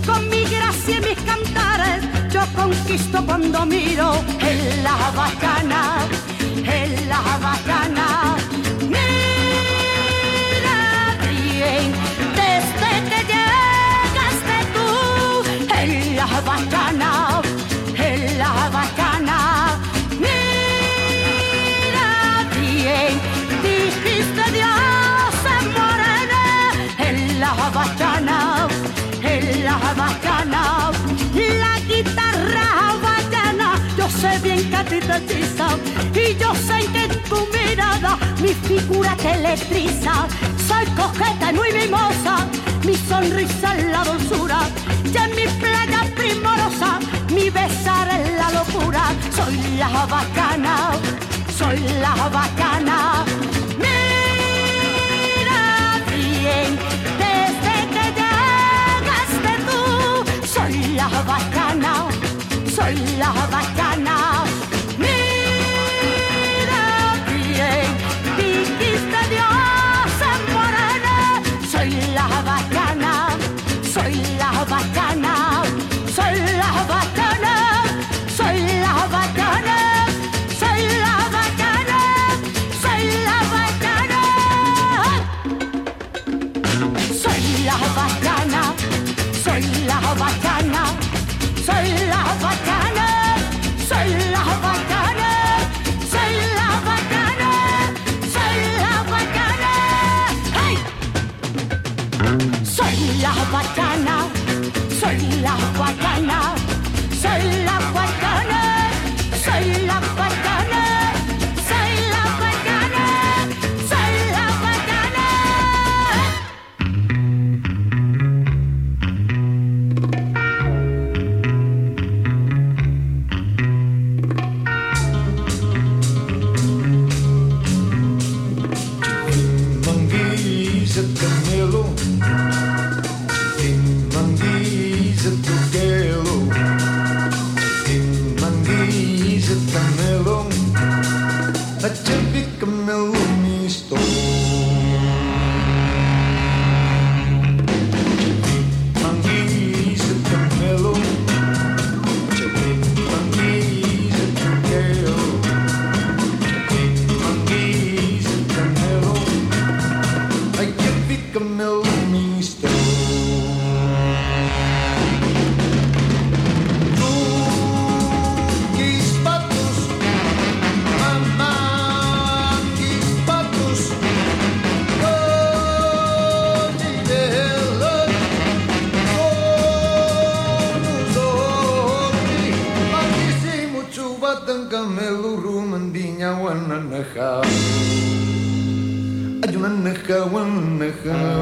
con mi gracia y mis cantares, yo conquisto cuando miro en la bacana, y yo sé que tu mirada mi figura te electriza, soy cojeta y muy mimosa, mi sonrisa es la dulzura, y en mi playa primorosa, mi besar es la locura, soy la bacana, soy la bacana. Mira bien la bacana, soy la bacana. Sus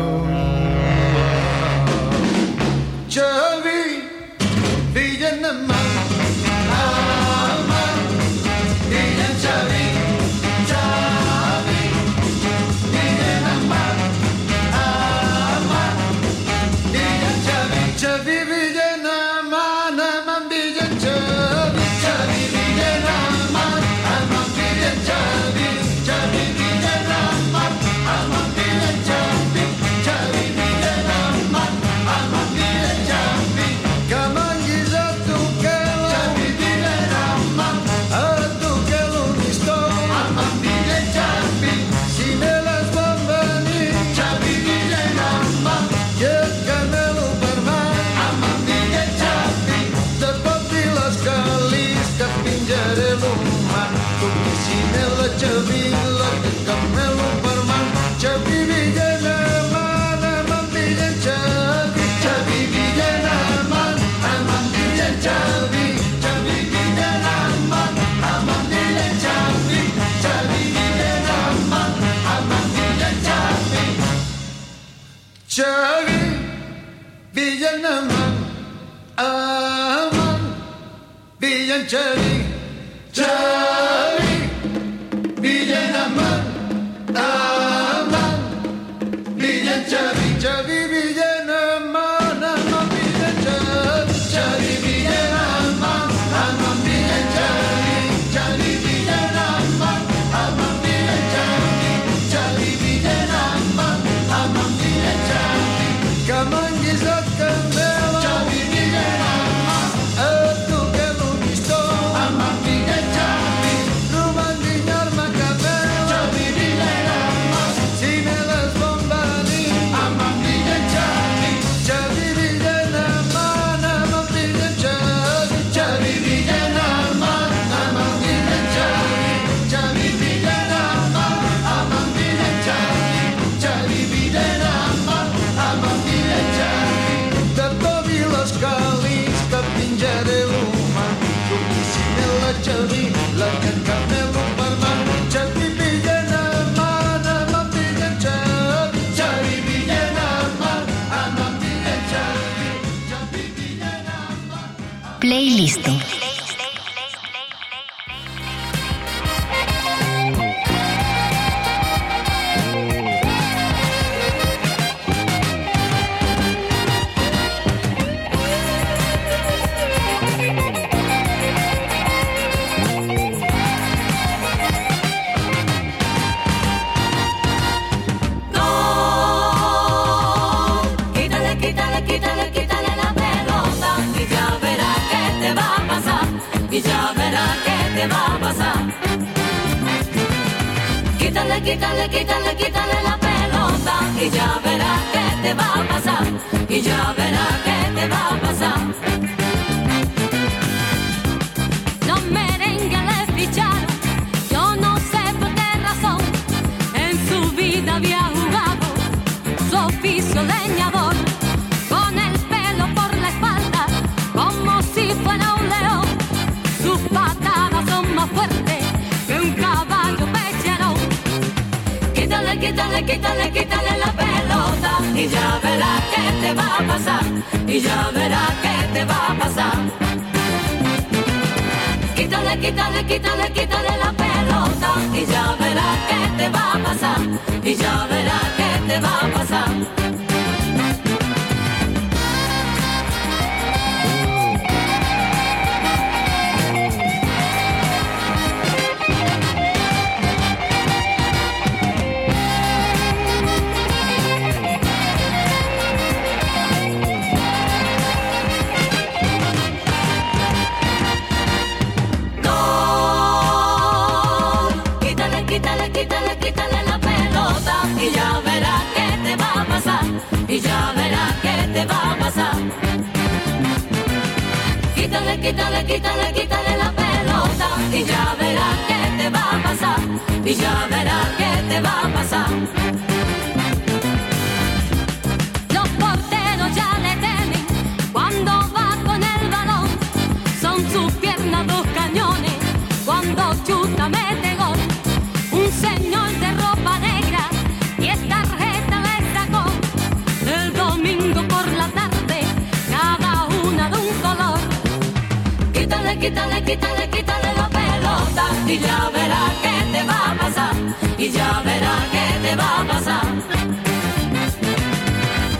quítale, quítale, quítale la pelota. Y ya verá qué te va a pasar, y ya verá qué te va a pasar.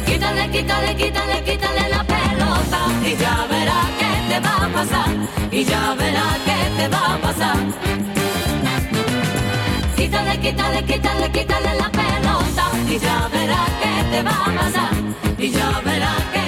Quítale, quítale, quítale, quítale la pelota. Y ya verá qué te va a pasar, y ya verá qué te va a pasar. Quítale, quítale, quítale, quítale la pelota. Y ya verá qué te va a pasar, y ya verá qué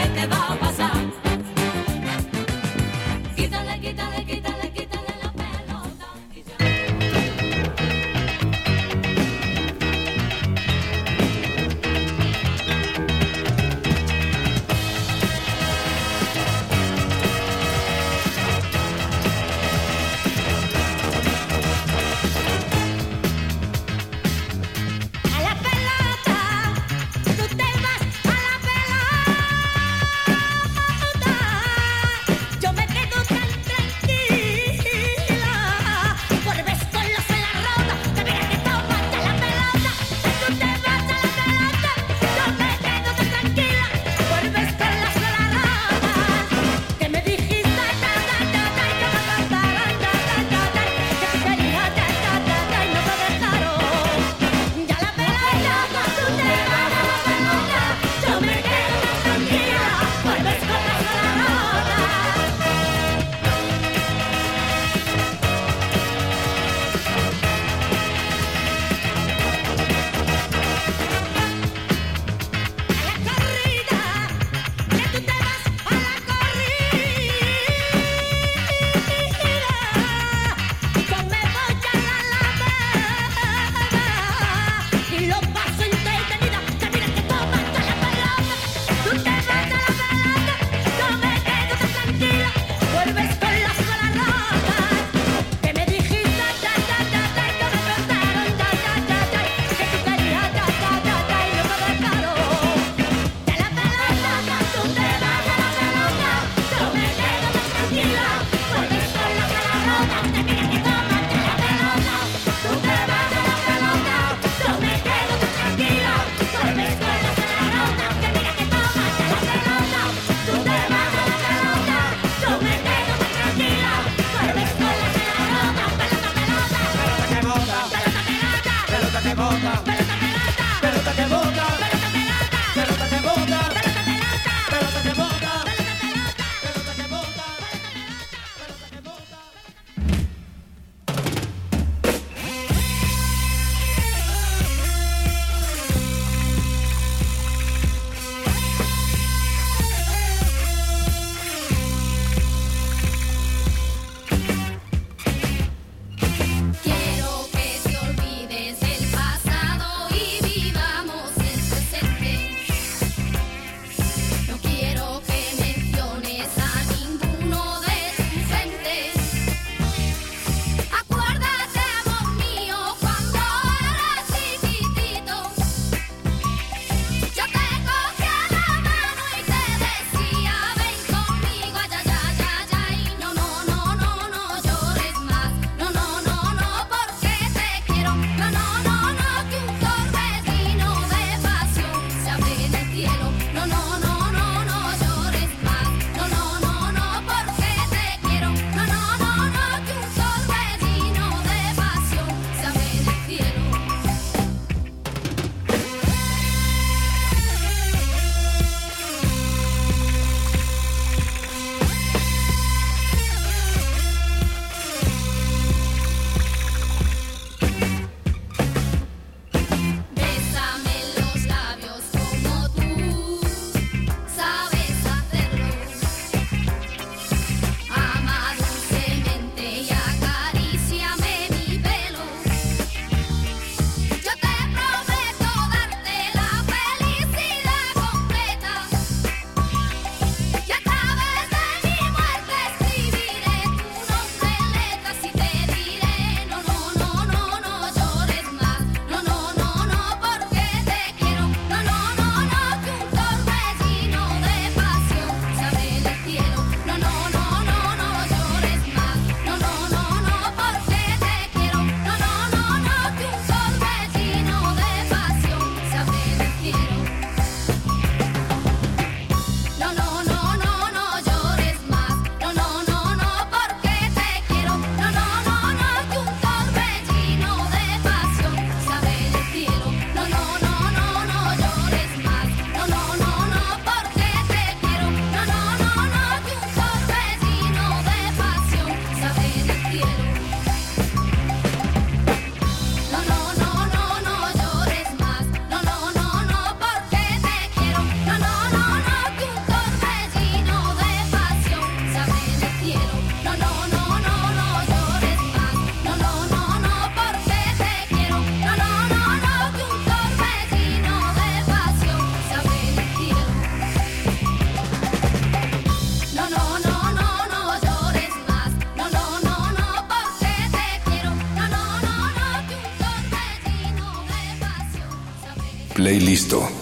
y con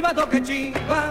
los ojos cerrados te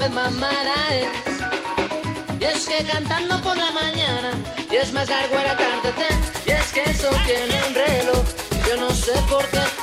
es. Y es que cantando por la mañana, y es más largo el atardecer. Y es que eso tiene un reloj, yo no sé por qué.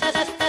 da da da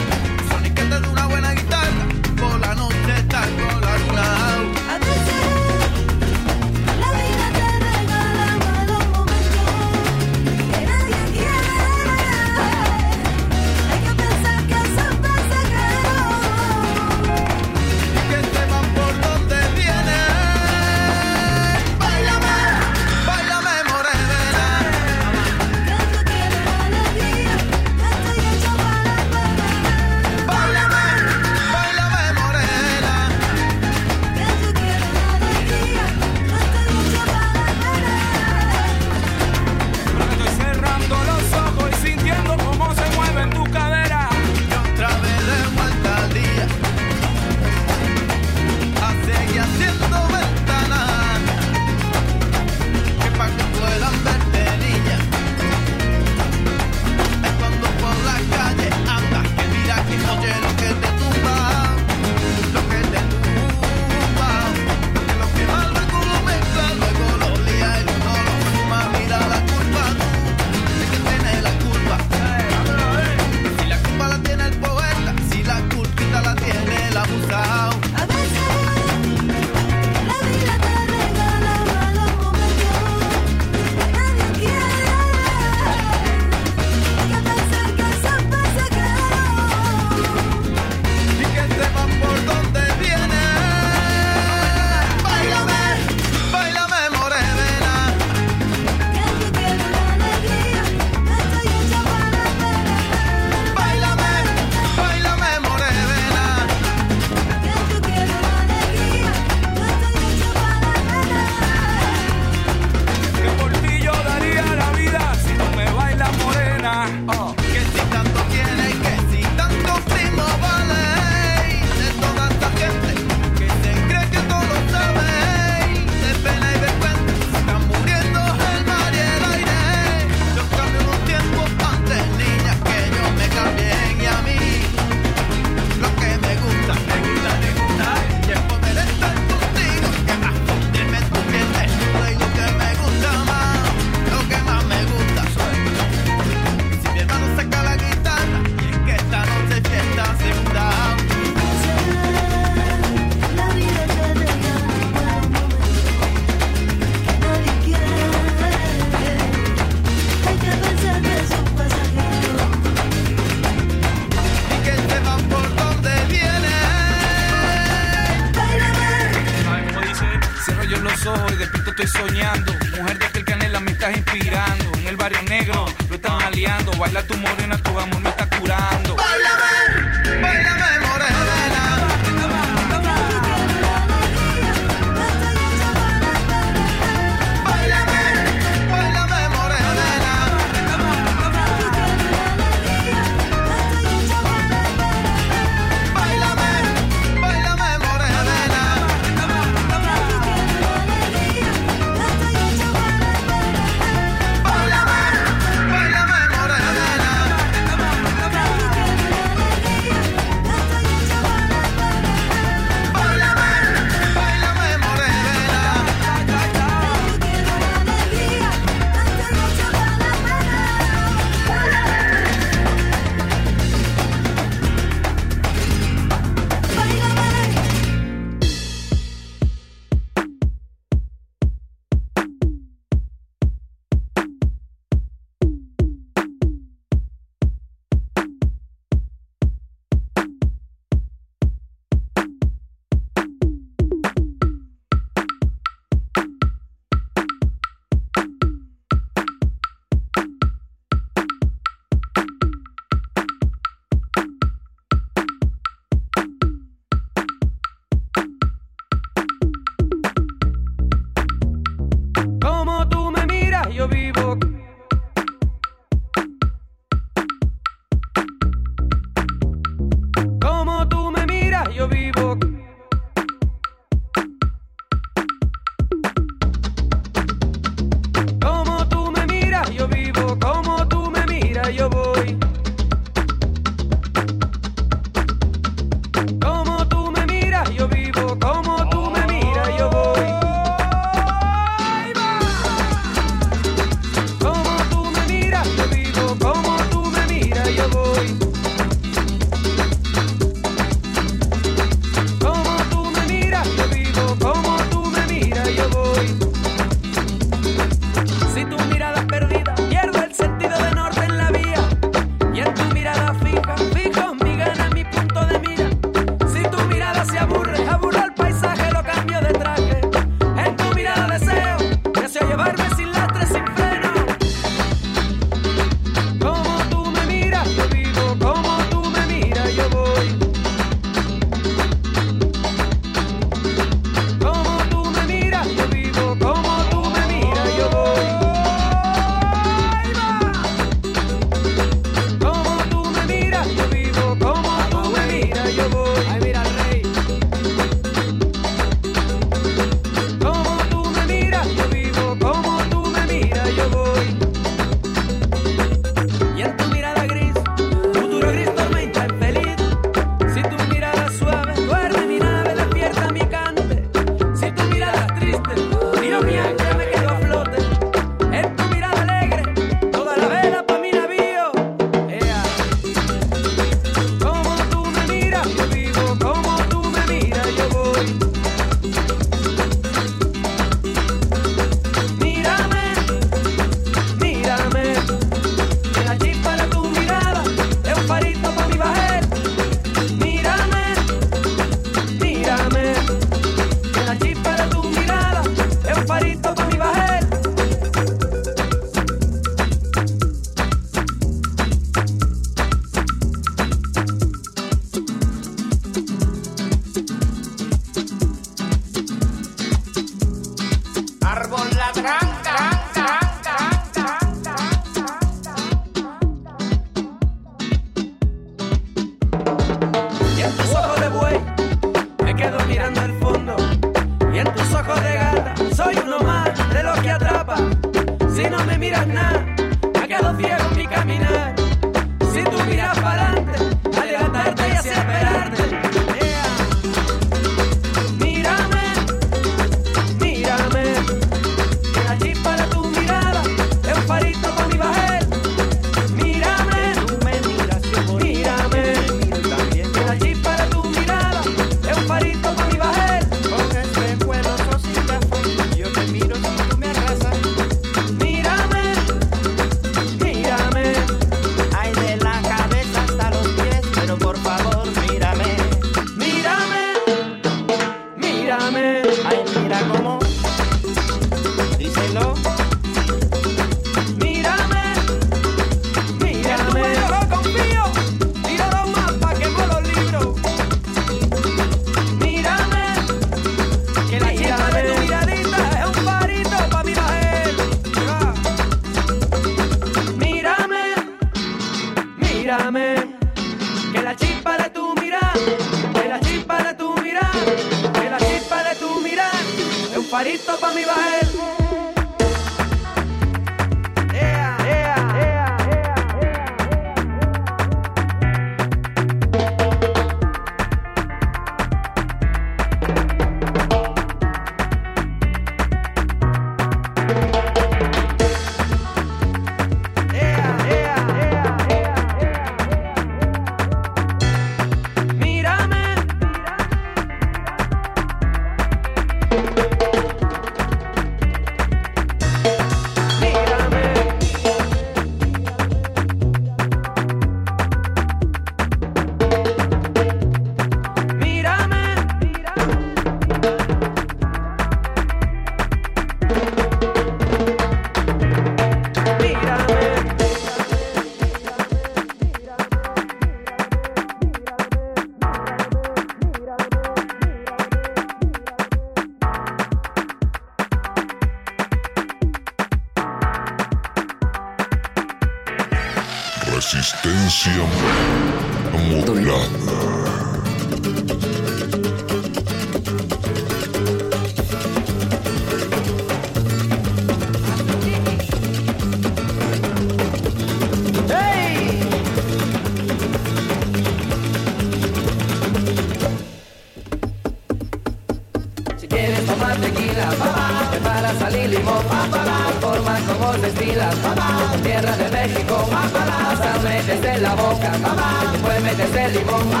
limón.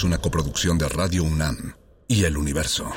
es una coproducción de Radio UNAM y El Universo.